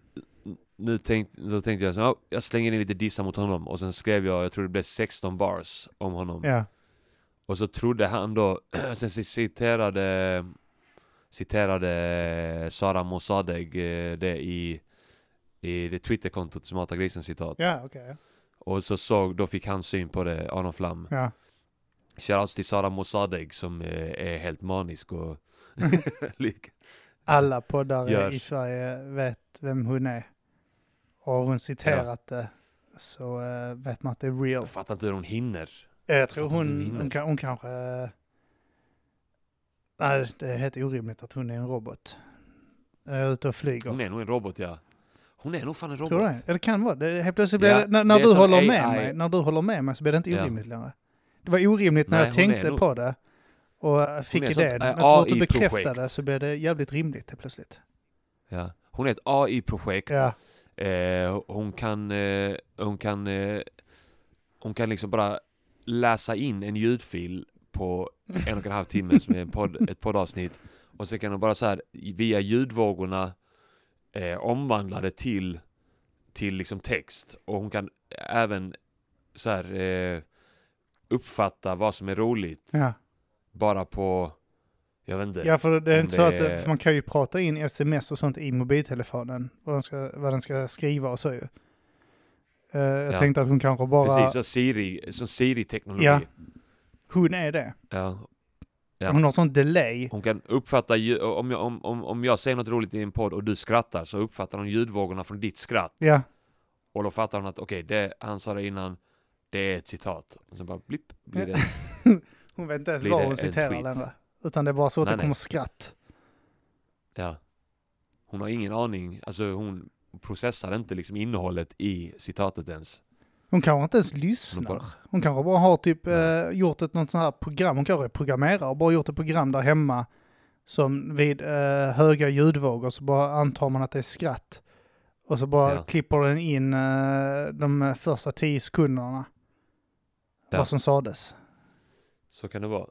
nu tänkt, då tänkte jag så, ja, jag slänger in lite dissar mot honom och sen skrev jag, jag tror det blev 16 bars om honom. Ja. Och så trodde han då, sen citerade Citerade Sara Mossadegh eh, det i I det Twitterkontot som hatar grisen citat Ja, okej. Och så såg, då fick han syn på det, Aron Flam Ja. Shoutouts till Sara Mossadegh som eh, är helt manisk och lik Alla poddare Gör. i Sverige vet vem hon är. Och har hon citerat det så eh, vet man att det är real. Jag fattar inte hur hon hinner Jag tror hon, hon, hon kanske... eh, Nej, det är helt orimligt att hon är en robot. Jag är ute och flyger. Hon är nog en robot ja Hon är nog fan en robot Tror du det? Ja, det kan vara. Det, helt plötsligt blir Ja, det, när, när det du håller AI. med mig, när du håller med mig så blir det inte Ja. orimligt längre. Det var orimligt när Nej, jag tänkte nog- på det och eh, fick idén. Men eh, så fort du bekräftade så blev det jävligt rimligt helt plötsligt. ja. Hon är ett AI-projekt Ja, Eh, hon kan, eh, hon kan, eh, hon kan liksom bara läsa in en ljudfil på en och en halv timme som är en podd, ett poddavsnitt. Och så kan hon bara så här via ljudvågorna eh, omvandla det till, till liksom text. Och hon kan även så här eh, uppfatta vad som är roligt ja. bara på, jag vet inte. ja för det är inte så det att för man kan ju prata in sms och sånt i mobiltelefonen. Vad den ska, vad den ska skriva och så ju. Eh, jag Ja. tänkte att hon kanske bara... Precis, så Siri, som Siri-teknologi. Ja. Hon är det. ja. Ja. Hon har sån delay. Hon kan uppfatta, om jag, om, om, om jag säger något roligt i en podd och du skrattar så uppfattar hon ljudvågorna från ditt skratt. Ja, Och då fattar hon att okej, det han sa det innan, det är ett citat. Och sen bara blipp, blir det. hon vet inte ens vad hon citerar längre. Utan det är bara så att Nej, det nej. kommer skratt. Ja. Hon har ingen aning, alltså hon processar inte liksom innehållet i citatet ens. Hon kanske inte ens lyssnar. Hon kanske bara har typ eh, gjort ett något sånt här program. Hon kanske är programmerare och bara gjort ett program där hemma som vid eh, höga ljudvågor så bara antar man att det är skratt. Och så bara Ja. klipper den in eh, de första tio sekunderna. Ja. Vad som sades. Så kan det vara.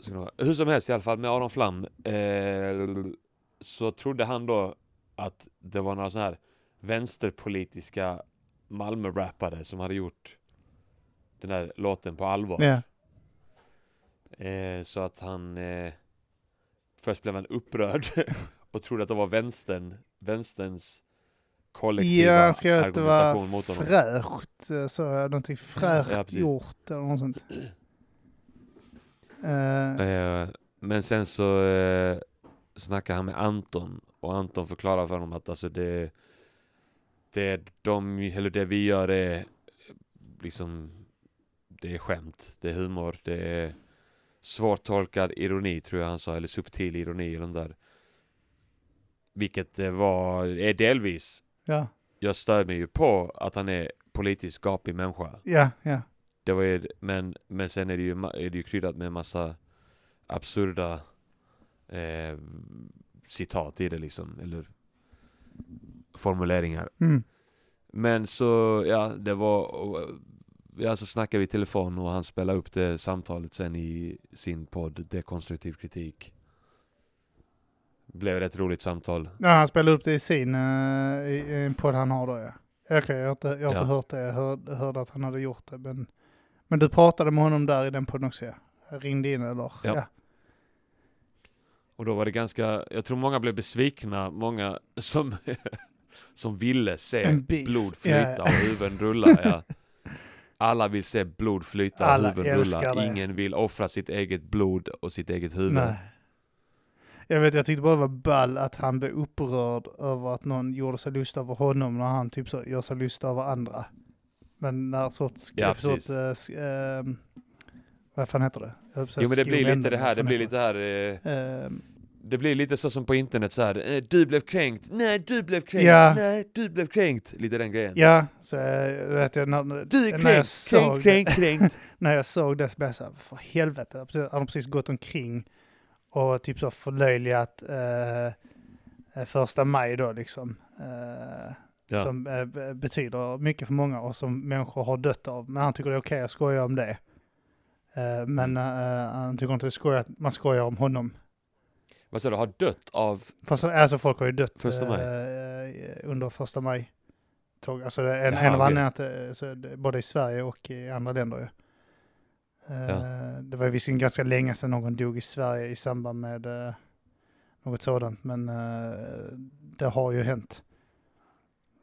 Så kan det vara. Hur som helst i alla fall med Aron Flam eh, så trodde han då att det var några sådana här vänsterpolitiska Malmö-rappare som hade gjort den här låten på allvar. Ja. Eh, så att han eh, först blev han upprörd och trodde att det var vänstern, vänsterns kollektiva Ja, han skrev att det argumentation mot honom. fräscht. eh, Så, någonting fräscht Ja, precis. gjort eller något sånt. Eh, Eh, men sen så eh, snackade han med Anton och Anton förklarar för honom att alltså det, det, de, eller det vi gör är liksom det är skämt, det är humor, det är svårtolkad ironi tror jag han sa, eller subtil ironi eller där. Vilket det var, är delvis. ja, Jag stör mig ju på att han är politiskt gapig människa. ja, ja. Det var ju, men, men sen är det ju, är det ju kryddat med en massa absurda eh, citat i det liksom, eller formuleringar. Mm. Men så, ja, det var, och, ja så snackade vi i telefon och han spelade upp det samtalet sen i sin podd Dekonstruktiv kritik. Blev rätt roligt samtal. Ja, han spelade upp det i sin, uh, i, i podd han har då ja. Okej, jag har inte, jag har Ja. inte hört det. Jag hörde, hörde att han hade gjort det. Men, men du pratade med honom där i den podden också ja? Jag ringde in eller? Ja. ja. Och då var det ganska, jag tror många blev besvikna, många som, som ville se blod flyta ja. och huvuden rulla. Ja. Alla vill se blod flyta och Alla huvuden rulla. Ingen vill offra sitt eget blod och sitt eget huvud. Nej. Jag vet, jag tyckte bara det var ball att han blev upprörd över att någon gjorde sig lust över honom när han typ så gör sig lust över andra. Men när sorts... Ja, sorts äh, vad fan heter det? Jo men det blir lite det här, det blir lite här, eh, Ehm, det blir lite så som på internet så här. eh, du blev kränkt, nej du blev kränkt, Ja. nej du blev kränkt. Lite den grejen. Ja, så eh, vet jag, när, Du är när jag kränkt, såg kränkt, kränkt, kränkt. när jag såg det så blev jag så här, för helvete, har de precis gått omkring och typ så förlöjligat eh, eh, första maj då liksom. Eh, Ja. Som eh, be- betyder mycket för många och som människor har dött av. Men han tycker det är okej att skoja om det. Eh, men eh, han tycker inte det är skoj att man skojar om honom. Vad sa du, har dött av... Fast, alltså folk har ju dött Första eh, under första maj. Tåg. Alltså det är en, Jaha, en av anledningarna det- både i Sverige och i andra länder ju. Ja. Det var visserligen ganska länge sedan någon dog i Sverige i samband med något sådant, men det har ju hänt.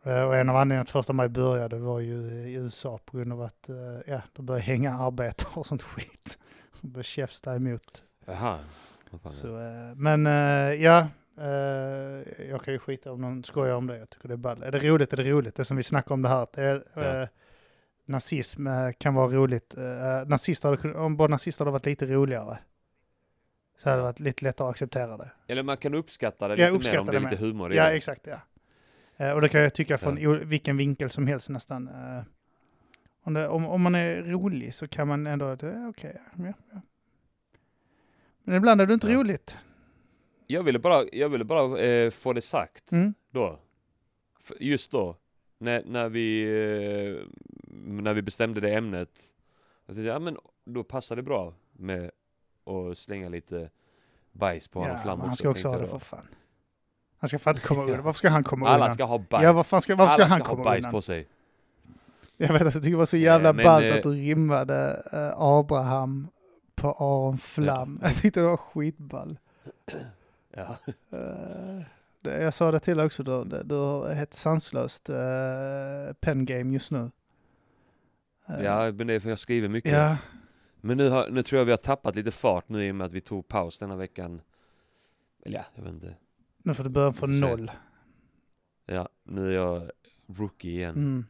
Eh, och en av anledningarna till första maj började var ju i USA på grund av att eh, ja, det började hänga arbetare och sånt skit. Som började käfta emot Jaha. Så, eh, men ja, jag kan ju skita om någon skojar om det. Jag tycker det är ball. Är det roligt är det roligt. Det är som vi snackar om det här. Det är, Ja. nazism kan vara roligt. Nazister om bara nazister hade varit lite roligare. Så hade det varit lite lättare att acceptera det. Eller man kan uppskatta det Ja, lite mer uppskatta om det är lite humor i Ja, det. exakt ja. Eh, och det kan jag tycka från o- vilken vinkel som helst nästan. Eh, om, det, om, om man är rolig så kan man ändå, okej, ja, ja. Men ibland är det inte Ja. roligt. Jag ville bara, jag ville bara eh, få det sagt Mm. då. Just då. När, när, vi, eh, när vi bestämde det ämnet. Jag tänkte, ja men då passar det bra med att slänga lite bajs på honom Ja, men han också, ska också ha det jag för då. fan. Han ska fan inte komma undan. Varför ska han komma Alla undan? ska ha bajs. Ja, vad fan ska, varför ska Alla han ska komma ha bajs undan? på sig. Jag vet att jag tycker det var så jävla Eh, men, ballt eh, att du rimmade eh, Abraham på Aron Flam. Jag tyckte det var skitball. Ja. Eh, det, jag sa det till dig också, du, du, du har ett sanslöst uh, pen game just nu. Eh, ja, men det är för jag skriver mycket. ja, Men nu, har, nu tror jag vi har tappat lite fart nu i och med att vi tog paus denna veckan. Eller ja, jag vet inte. Nu får du börja från noll. Ja, nu är jag rookie igen. Mm.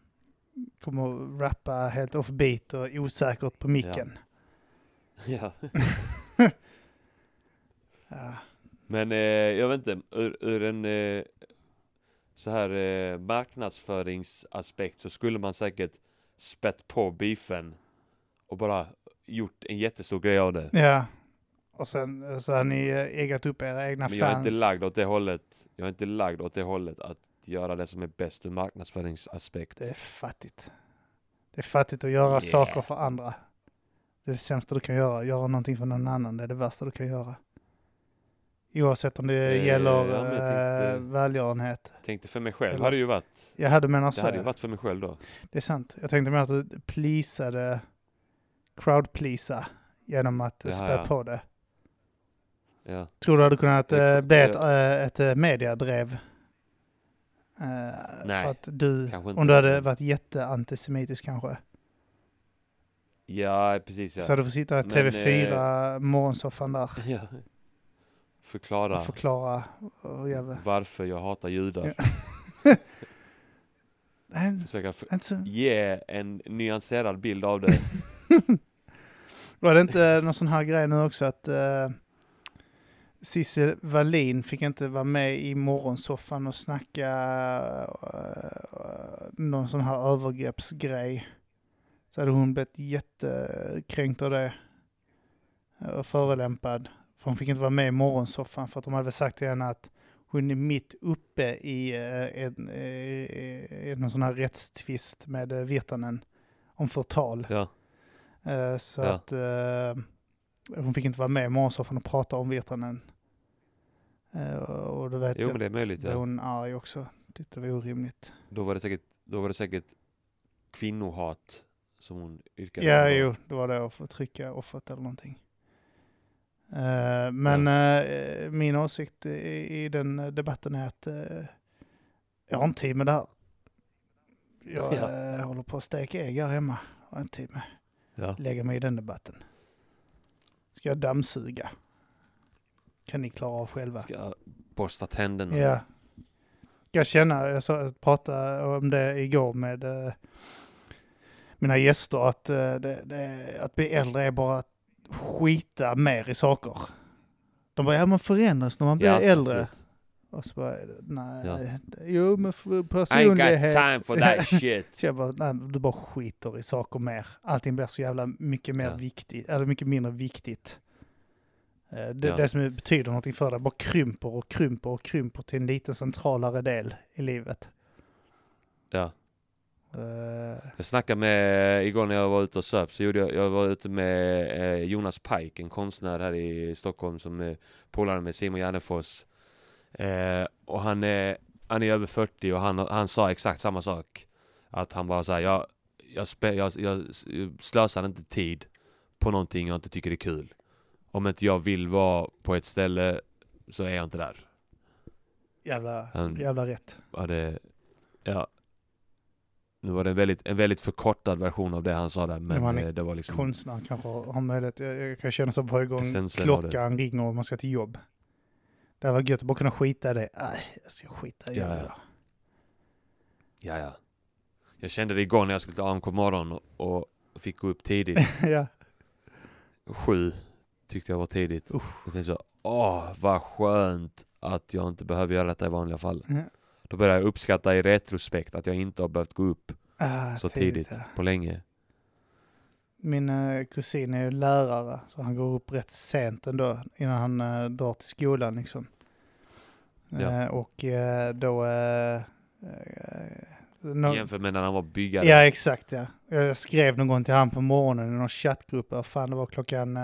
Kommer att rappa helt offbeat och osäkert på micken. Ja. Ja. Men eh, jag vet inte, ur, ur en eh, så här eh, marknadsföringsaspekt så skulle man säkert spett på beefen och bara gjort en jättestor grej av det. Ja. Och sen så har ni eh, egat upp era egna Men jag är fans. inte lagd åt det hållet. Jag är inte lagd åt det hållet att göra det som är bäst ur marknadsföringsaspekt. Det är fattigt. Det är fattigt att göra Yeah. saker för andra. Det är det sämsta du kan göra. Göra någonting för någon annan. Det är det värsta du kan göra. Oavsett om det Eh, gäller ja, eh, tänkte- välgörenhet. Tänkte för mig själv Eller- hade det ju varit. Jag hade menat Det så. hade ju varit för mig själv då. Det är sant. Jag tänkte mer att du pleasade, crowd-pleasa genom att Jaha, spä på det. Ja. Tror du hade kunnat eh, bli ett, eh, ett eh, mediadrev? Eh, Nej, för att du, om du hade varit jätteantisemitisk kanske. Ja, precis ja. Så hade du fått sitta i Men, TV4 morgonsoffan där ja. Förklara och förklara jävla... varför jag hatar judar. Nej, Försöka f- inte så. ge en nyanserad bild av det. Var det inte någon sån här grej nu också att uh, Cissi Wallin fick inte vara med i morgonsoffan och snacka uh, någon sån här övergreppsgrej. Så hade hon blivit jättekränkt av det. eh, Och förolämpad. För hon fick inte vara med i morgonsoffan för att de hade sagt till henne att hon är mitt uppe i uh, en, uh, en sån här rättstvist med Virtanen om förtal. Ja. Eh, Så Ja. att eh, hon fick inte vara med i morgonsoffan och prata om Virtanen. Eh, och då vet Jo jag men det är möjligt att ja. hon arg också. Tyckte det var orimligt. Då var det säkert, då var det säkert kvinnohat som hon yrkade Ja, på. jo, det var det att förtrycka offret eller någonting. Eh, men eh, min åsikt i, i den debatten är att jag har inte tid med det här. Jag Ja. håller på att steka ägg här hemma. Jag har inte tid med Ja. lägga mig i den debatten. Ska jag dammsuga? Kan ni klara av själva? Ska borsta tänderna. Ja. Jag känner, jag sa, jag pratade om det igår med eh, mina gäster, att, eh, det, det, att bli äldre är bara att skita mer i saker. De bara, ja man förändras när man blir Ja, äldre. absolut. Och så bara, nej, Ja. jo men för I ain't personlighet. got time for that shit. Så jag bara, nej, du bara skiter i saker mer. Allting blir så jävla mycket mer Ja. viktigt, eller mycket mindre viktigt. Eh, Det, Ja. det som betyder någonting för dig bara krymper och krymper och krymper till en liten centralare del i livet. Ja. Eh, Jag snackade med, igår när jag var ute och söp så gjorde jag, jag var ute med eh, Jonas Pike, en konstnär här i Stockholm som är polare med Simon Gärdenfors. Eh, och han är, han är över 40 och han, han sa exakt samma sak. Att han bara såhär, jag, jag, spe, jag, jag slösar inte tid på någonting jag inte tycker är kul. Om inte jag vill vara på ett ställe så är jag inte där. jävla, Han- jävla rätt. Ja, det, ja. Nu var det en väldigt, en väldigt förkortad version av det han sa där, men man är eh, det var liksom... Konstnär kanske har möjlighet. Jag, jag kan känna så varje gång Essensen av det. klockan ringer och man ska till jobb. Det var gött att bara kunna skita i det. Nej, jag ska skita i Ja, det. ja. Ja, ja. Jag kände det igår när jag skulle till AMK morgon och, och fick gå upp tidigt. ja. Sju tyckte jag var tidigt. Jag tänkte så, åh vad skönt att jag inte behöver göra detta i vanliga fall. Ja. Då började jag uppskatta i retrospekt att jag inte har behövt gå upp Ah, så tidigt ja. på länge. Min eh, kusin är ju lärare, så han går upp rätt sent ändå innan han eh, drar till skolan liksom. Ja. Eh, och eh, då... Eh, eh, nå- Jämfört med när han var byggare. ja, exakt ja. Jag skrev någon gång till han på morgonen i någon chattgrupp, fan det var klockan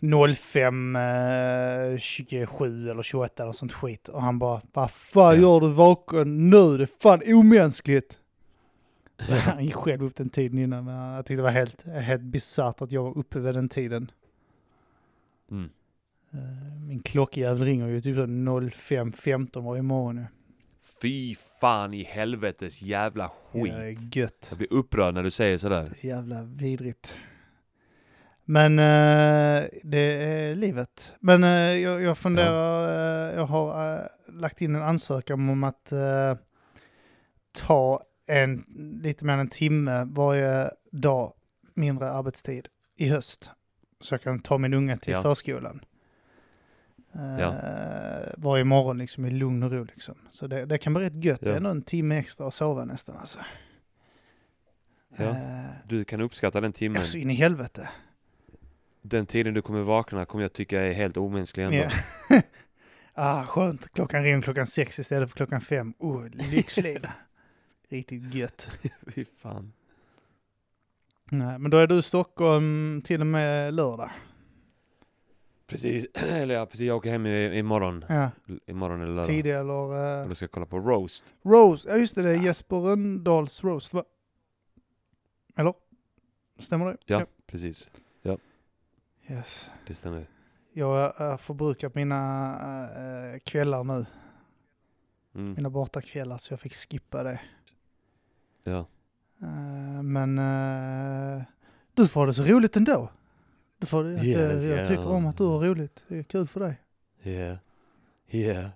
eh, 05, eh, 27 eller 28 eller sånt skit. Och han bara, vad fan Ja. gör du vaken nu? Det är fan omänskligt. Så han gick själv upp den tiden innan, men jag tyckte det var helt, helt bisarrt att jag var uppe vid den tiden. Mm. Eh, Min klockjävel ringer ju typ så 05.15 varje morgon. nu. Fy fan i helvetes jävla skit. Det är gött. Jag blir upprörd när du säger sådär. Jävla vidrigt. Men eh, det är livet. Men eh, jag, jag funderar, eh, jag har eh, lagt in en ansökan om att eh, ta en, lite mer än en timme varje dag mindre arbetstid i höst. Så jag kan ta min unge till Ja. förskolan. Eh, Ja. Varje morgon liksom i lugn och ro liksom. Så det, det kan bli rätt gött. Det Ja. är ändå en timme extra att sova nästan alltså. Ja. Eh, Du kan uppskatta den timmen. Alltså in i helvete. Den tiden du kommer vakna kommer jag tycka är helt omänsklig ändå. Ja. ah, skönt. Klockan ringer klockan sex istället för klockan fem. Oh, lyxliv. Riktigt gött. Fy fan. Nej, men då är du i Stockholm till och med lördag. Precis, eller ja, precis. Jag åker hem imorgon. Ja, Imorgon eller lördag. tidig eller... Och Uh, då ska jag kolla på Roast. Rose, ja just det, det är Jesper Rönndahls Roast va? Eller? Stämmer det? Ja, precis. Yes. Det stämmer. Jag har förbrukat mina äh, kvällar nu. Mm. Mina bortakvällar så jag fick skippa det. Ja. Eh, men uh, du får ha det så roligt ändå. Du får Yes, jag yeah. tycker om att du har roligt. Det är kul för dig. Yeah. Yeah.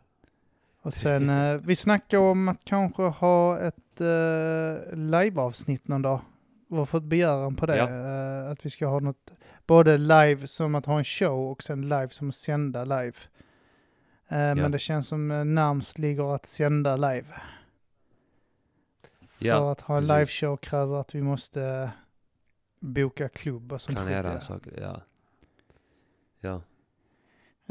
Och sen, eh, vi snackar om att kanske ha ett liveavsnitt någon dag. Vi har fått begäran på det. Ja. eh, att vi ska ha något, både live som att ha en show och sen live som att sända live. Eh, Men det känns som uh, närmst ligger att sända live. För Ja, att ha en liveshow kräver att vi måste boka klubb och sånt planera ja. saker. Ja. Ja.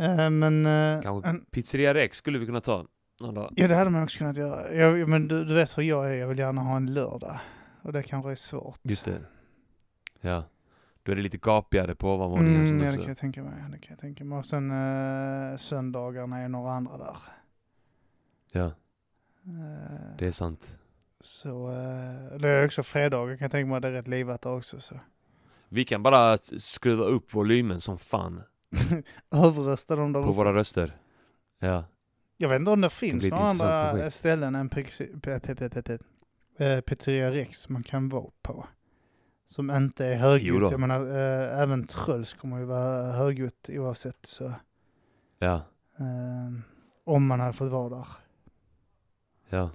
Eh, Men, eh, Kanske en, Pizzeria Rex skulle vi kunna ta någon dag. ja det hade man också kunnat göra. Jag, men du, du vet hur jag är, jag vill gärna ha en lördag. Och det kanske är svårt. Just det. Ja. Då är det lite gapigare på ovanvåningen Mm, ja, det kan jag tänka mig. Det kan jag tänka mig. Och sen eh, söndagarna är några andra där. Ja, Eh, det är sant. Så eh, det är också fredagar kan jag tänka mig. Det är rätt livat där också. Så. Vi kan bara skruva upp volymen som fan Överrösta dem där på uppe. våra röster. Ja. Jag vet inte om det finns några andra ställen än eh, Pizzeria Rex man kan vara på. Som inte är högljutt. Jag menar, eh, även Tröls kommer ju vara högljutt oavsett. Så, Ja. eh, om man hade fått vara där. Ja.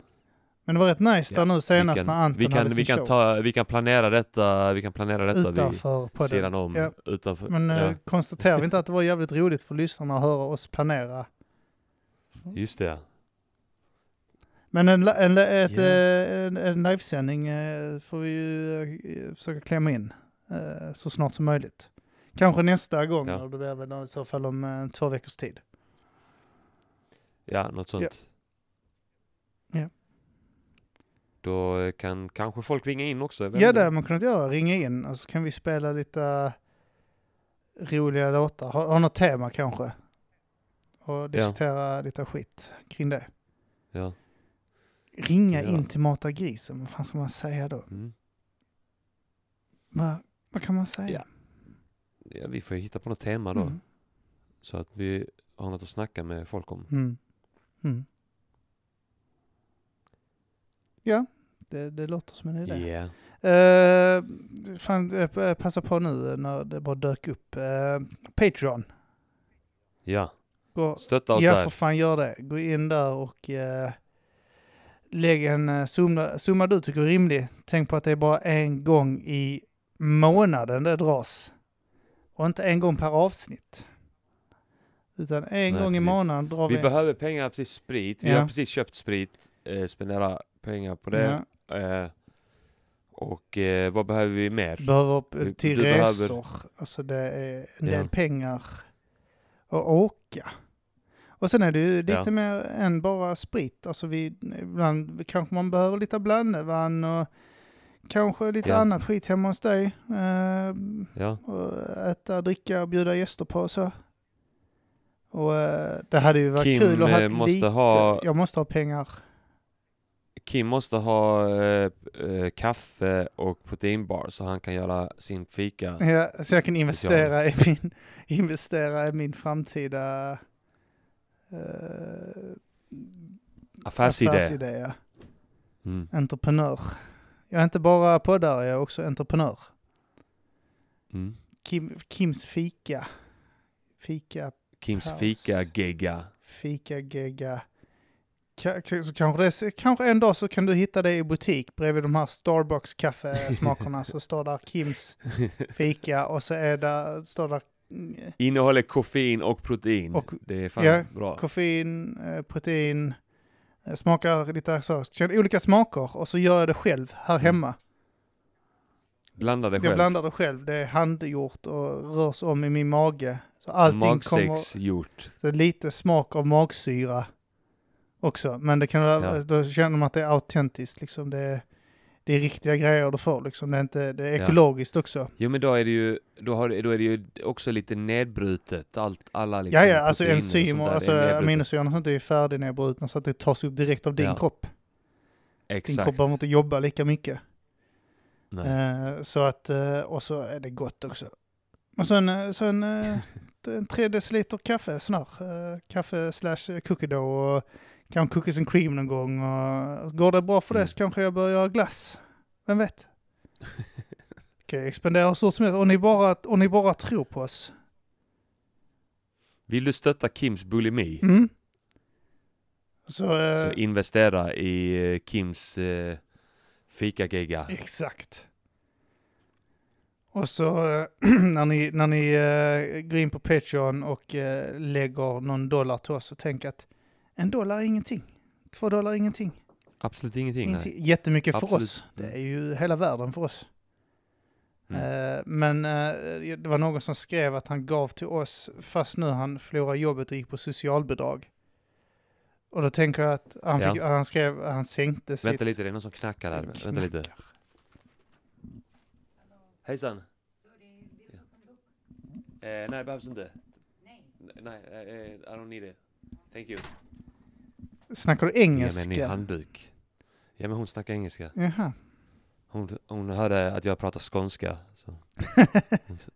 Men det var rätt nice Ja, där nu senast vi kan, när Anton vi kan, hade sin vi kan show. ta, vi kan planera detta, vi kan planera detta vid utanför på sidan om, Ja. utanför. Men ja, eh, konstaterar vi inte att det var jävligt roligt för lyssnarna att höra oss planera? just det. Men en, en, ett, Ja. eh, en, en livesändning eh, får vi ju eh, försöka klämma in eh, så snart som möjligt. Kanske nästa gång, Ja. det blir väl i så fall om två veckors tid. Ja, något sånt. Ja. Då eh, kan kanske folk ringa in också. Ja, det har man kunnat göra. Ringa in och så kan vi spela lite roliga låtar. Har, har något tema kanske? Och diskutera lite skit kring det. Ja. Ringa Ja. in till Mata grisen, vad fan ska man säga då? Mm. Va, vad kan man säga? Ja, ja, vi får hitta på något tema då. Mm. Så att vi har något att snacka med folk om. Mm. Mm. Ja, det, det låter som en idé. Yeah. Eh, fan, eh, passa på nu när det bara dök upp. Eh, Patreon. Ja, Gå, stötta oss ja, där. för fan gör det. Gå in där och eh, lägg en eh, summa, summa du tycker är rimlig. Tänk på att det är bara en gång i månaden det dras. Och inte en gång per avsnitt. Utan en Nej, gång i precis. månaden drar vi... Vi behöver pengar till sprit. Vi Ja. har precis köpt sprit. Eh, spendera pengar på det. Ja. Eh, och eh, vad behöver vi mer? behöver Du- till du behöver- resor. Alltså det är en del Ja. pengar att åka. Och sen är det ju lite Ja. mer än bara sprit. Alltså vi, ibland kanske man behöver lite blandevann och kanske lite Ja. annat skit hemma hos dig. Eh, Ja, och äta, dricka och bjuda gäster på så. Och eh, det hade ju varit Kim, kul att ha eh, måste lite, ha- Jag måste ha pengar. Kim måste ha eh, eh, kaffe och proteinbar så han kan göra sin fika. Ja, så jag kan investera i min, investera i min framtida eh, Affärsidé. affärsidé. Ja. Mm. Entreprenör. Jag är inte bara poddare, jag är också entreprenör. Mm. Kim, Kims fika. Fika, Kims Paus. fika gegga. fika, gegga. Så kanske, det, kanske en dag så kan du hitta det i butik bredvid de här Starbucks kaffesmakerna. så står där Kims fika och så är där, står där Innehåller koffein och protein. Och- det är fan ja, bra. koffein, eh, protein, eh, smakar lite så, känner olika smaker och så gör jag det själv här Mm. hemma. Blanda det Jag själv. blandar det själv, det är handgjort och rörs om i min mage. Så allting kommer, Magsex gjort. så lite smak av magsyra också. Men det kan Ja. då känner man att det är autentiskt liksom. Det är, det är riktiga grejer du får liksom. Det är, inte, det är Ja. ekologiskt också. Jo men då är det ju, då, har, då är det ju också lite nedbrutet. Allt, alla liksom ja, ja, alltså proteiner och alltså, nedbrutet. aminosyror och sånt är ju färdignedbrutna så att det tas upp direkt av din Ja. kropp. Din Exakt. kropp behöver inte jobba lika mycket. Nej. Eh, så att, eh, och så är det gott också. Och sen, eh, sen eh, en tre deciliter kaffe, sån här. Kaffe slash cookie dough och kanske cookies and cream någon gång. Och går det bra för det Mm. så kanske jag börjar göra glass. Vem vet? Okej, expandera hur stort som helst. Och ni, bara, och ni bara tror på oss. Vill du stötta Kims bulimi? Mm. Så, eh, Så investera i eh, Kims eh, fikagegga. Exakt. Och så eh, när ni, när ni eh, går in på Patreon och lägger någon dollar till oss så tänk att en dollar är ingenting. Två dollar är ingenting. Absolut ingenting. ingenting. Nej. Jättemycket för Absolut. oss. Det är ju hela världen för oss. Mm. Eh, men eh, det var någon som skrev att han gav till oss fast nu han förlorade jobbet och gick på socialbidrag. Och då tänker jag att han, Ja. fick, han skrev han sänkte sitt... Vänta lite, det är någon som knackar där. Vänta lite. Knackar. Hejsan. Ja. Eh, nej, det behövs inte. Nej. Nej, eh, I don't need it. Thank you. Snackar du Ge mig en ny engelska? handduk. Ja men hon snackar engelska. Jaha. Hon, hon hörde att jag pratar skånska. Så.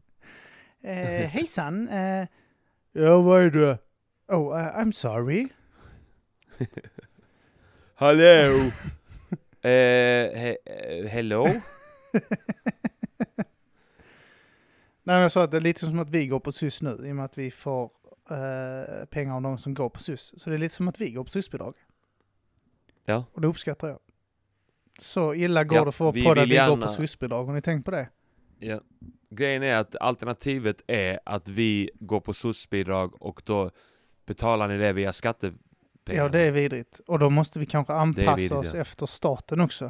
Eh, hejsan. Eh, ja, vad är det? Oh, uh, I'm sorry. Hallå! eh, he, eh, hello? Nej, men jag sa att det är lite som att vi går på SUS nu i och med att vi får eh, pengar av de som går på SUS. Så det är lite som att vi går på SUS-bidrag. Ja. Och det uppskattar jag. Så illa går Ja, det för vår vi podd att vi går gärna- på SOS-bidrag. Har ni tänkt på det? Ja. Grejen är att alternativet är att vi går på SOS-bidrag och då betalar ni det via skattepengar. Ja, det är vidrigt. Och då måste vi kanske anpassa vidrigt, oss ja. efter staten också.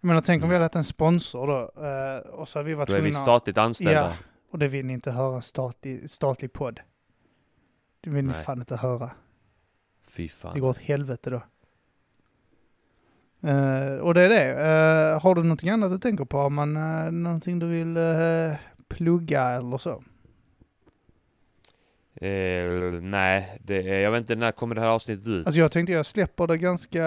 Jag menar, tänk om Mm. vi hade haft en sponsor då. eh, och så hade vi varit Då är vi tvungna... statligt anställda. Ja, och det vill ni inte höra en statlig, statlig podd. Det vill ni Nej. fan inte höra. Fy fan. Det går åt helvete då. Eh, och det är det. Eh, har du någonting annat du tänker på? Har man uh, någonting du vill eh, plugga eller så? Eh, nej, det är, jag vet inte, när kommer det här avsnittet ut? Alltså jag tänkte jag släpper det ganska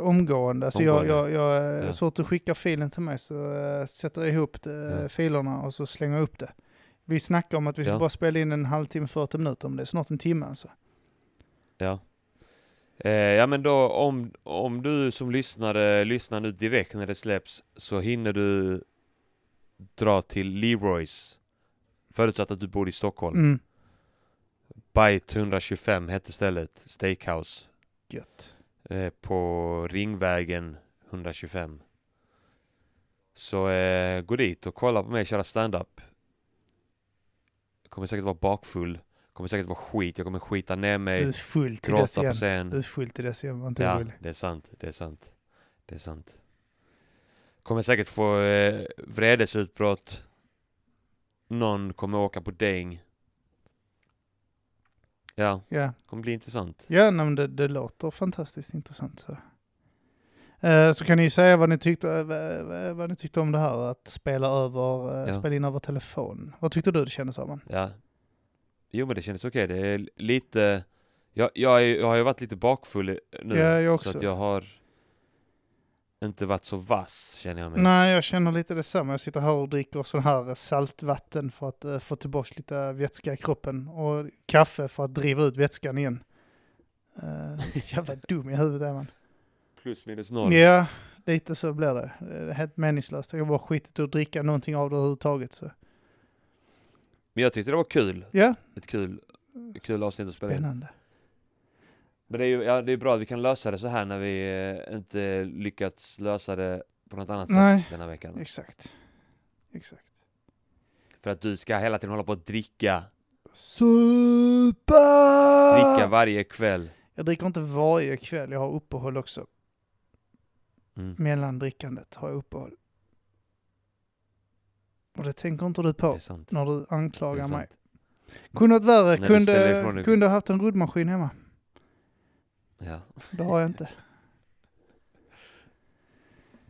omgående. Så jag, Omgående. jag, jag, Ja. ja. så att du skickar filen till mig så eh, sätter jag ihop det, Ja. filerna och så slänger jag upp det. Vi snackar om att vi ska Ja. bara spela in en halvtimme, 40 minuter om det är snart en timme alltså. Ja. Eh, ja men då om, om du som lyssnare lyssnar nu direkt när det släpps så hinner du dra till Leroys. Förutsatt att du bor i Stockholm. Mm. Byte 125 hette stället, Steakhouse. Gött. Eh, på Ringvägen 125. Så eh, gå dit och kolla på mig köra stand-up. Kommer säkert vara bakfull. Kommer säkert vara skit. Jag kommer skita ner Du är mig. full till dess Gråta på igen. scen. Du är full till dess igen, var inte Ja, det är sant. Det är sant. Det är sant. Kommer säkert få eh, vredesutbrott. Någon kommer åka på däng. Ja, Ja, kommer bli intressant. ja nej, men det, det låter fantastiskt intressant. Så. Eh, så kan ni ju säga vad ni, tyckte, eh, vad, ni tyckte om det här att spela, över, eh, Ja. spela in över telefon. Vad tyckte du det kändes Arman? Ja. Jo men det kändes okej. Det är lite... Jag, jag, är, jag har ju varit lite bakfull nu. Ja, jag Så också. att jag har inte varit så vass känner jag mig. Nej, jag känner lite detsamma. Jag sitter här och dricker sån här saltvatten för att eh, få tillbaka lite vätska i kroppen. Och kaffe för att driva ut vätskan igen. Uh, jävla dum i huvudet är man. Plus minus noll. Ja, lite så blir det. Det är helt meningslöst. Jag skitit i att dricka någonting av det överhuvudtaget. Så. Men jag tyckte det var kul. Ja, Ett kul, kul avsnitt att spela in. spännande. Men det är ju ja, det är bra att vi kan lösa det så här när vi eh, inte lyckats lösa det på något annat Nej. sätt denna veckan. Exakt. Exakt. För att du ska hela tiden hålla på att dricka. Supa! Dricka varje kväll. Jag dricker inte varje kväll. Jag har uppehåll också. Mm. Mellan drickandet har jag uppehåll. Och det tänker inte du på när du anklagar mig. Kunde varit värre. När Kunde, kunde ha haft en ruddmaskin hemma. Ja. Det har jag inte.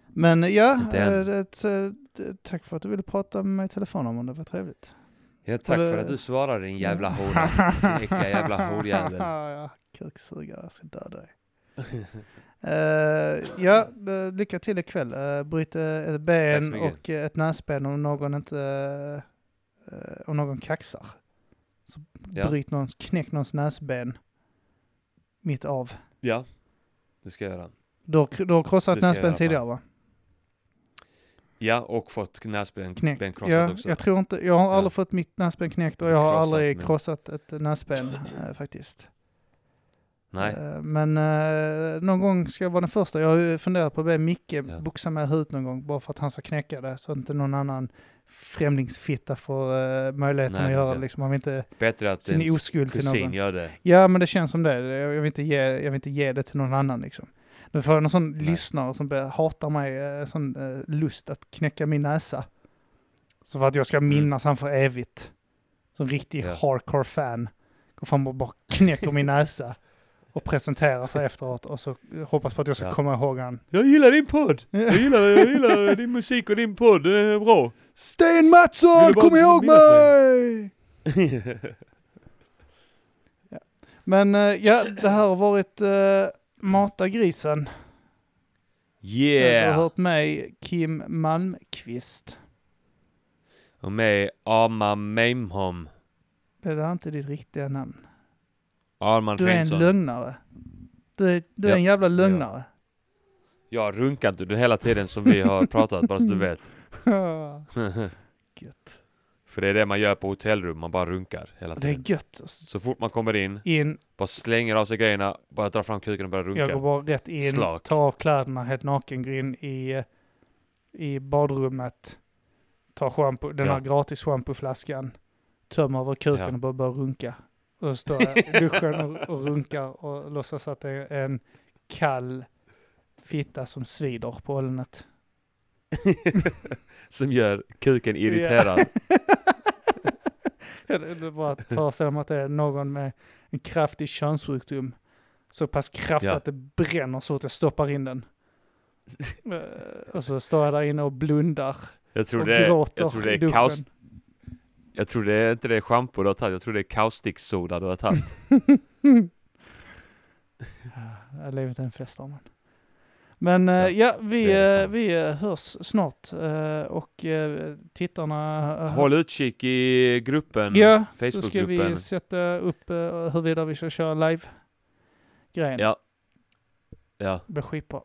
Men ja, eh, det, tack för att du ville prata med mig i telefon om det. var trevligt. ja tack det- för att du svarade din jävla hora. Din äckliga jävla horjävel. ja, kuksugare. Jag ska döda dig. Eh, ja, eh, lycka till ikväll. Uh, bryt ett ben och ett näsben om någon inte... eh, om någon kaxar. Så Ja. bryt någons, knäck någons näsben mitt av. Ja, det ska jag göra. Du har, du har krossat näsben tidigare va? Ja, och fått näsben Knäckt. ben krossat Ja, också. jag tror inte, jag har Ja. aldrig fått mitt näsben knäckt och jag har Krossat, aldrig men- krossat ett näsben faktiskt. Nej, Eh, Men eh, någon gång ska jag vara den första. Jag har funderat på att be Micke Ja. boxa med huvudet någon gång bara för att han ska knäcka det så att inte någon annan främlingsfitta får uh, möjligheten Nej, att göra det. Liksom. Man vill inte, bättre att sin oskuld till någon. gör det. ja men det känns som det. Jag vill inte ge, jag vill inte ge det till någon annan liksom. Nu får jag någon sån Nej. lyssnare som börjar hata mig, eh, sån eh, lust att knäcka min näsa. Så för att jag ska minnas han för evigt. Som riktig Ja. hardcore fan. Går fram och bara knäcker min näsa. Och presenterar sig efteråt och så hoppas på att jag ska Ja. komma ihåg han. Jag gillar din podd! Jag gillar, jag gillar din musik och din podd, det är bra. Sten Vill Mattsson, kom ihåg mig! Men eh, ja, det här har varit uh, Mata grisen. Du har yeah! hört mig, Kim Malmqvist. Och med Ama Meimhom. Det där är inte ditt riktiga namn. Arman Du är en lögnare. Du är, du är Ja. en jävla lögnare. Jag har runkat under hela tiden som vi har pratat, bara så du vet. Gött. För det är det man gör på hotellrum, man bara runkar hela Det är tiden. gött. Så fort man kommer in, In, bara slänger av sig grejerna, bara drar fram kuken och börjar runka. jag går bara rätt in, Slak. tar av kläderna helt naken, går in i, i badrummet, tar shampoo, den Ja. här gratis schampoflaskan, tömmer över kuken Ja. och bara börjar runka. Och så står jag i duschen och, och runkar och låtsas att det är en kall fitta som svider på ollonet. Som gör kuken irriterad. Det är bara att föreställa mig att det är någon med en kraftig könssjukdom. Så pass kraftig Ja. att det bränner så att jag stoppar in den. Eh, och så står jag där inne och blundar Jag tror och det är, gråter jag tror det är duschen. Jag tror det är inte det schampo du har tagit, jag tror det är kaustiksoda du har tagit. Ja, livet är en fest Arman. Men eh, Ja, ja, vi, eh, vi eh, hörs snart. och tittarna... Håll utkik i gruppen, Ja, så ska vi Facebookgruppen. sätta upp huruvida vi ska köra live-grejen. Ja. Ja, Det blir skitbra.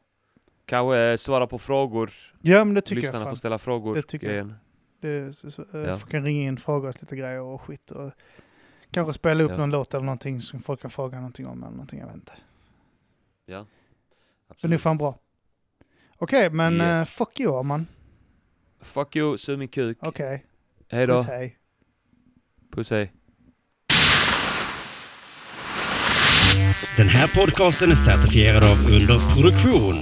kanske svara på frågor. Ja, men det tycker Lyssnarna jag. får Fan. ställa frågor. Det tycker jag. Det, så, så, eh, Ja. kan ringa in, fråga oss lite grejer och skit. Och kanske spela upp Ja. någon låt eller någonting som folk kan fråga någonting om eller någonting, jag vet inte. Ja. Men det är Absolut. fan bra. Okej, men eh, Yes. fuck you Arman. Fuck you, sug min kuk. Okej, Hej då. puss hej. Puss hej. Den här podcasten är certifierad av Underproduktion.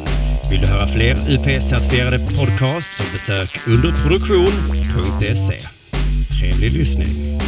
Vill du höra fler UP-certifierade podcasts så besök underproduktion.se. Trevlig lyssning.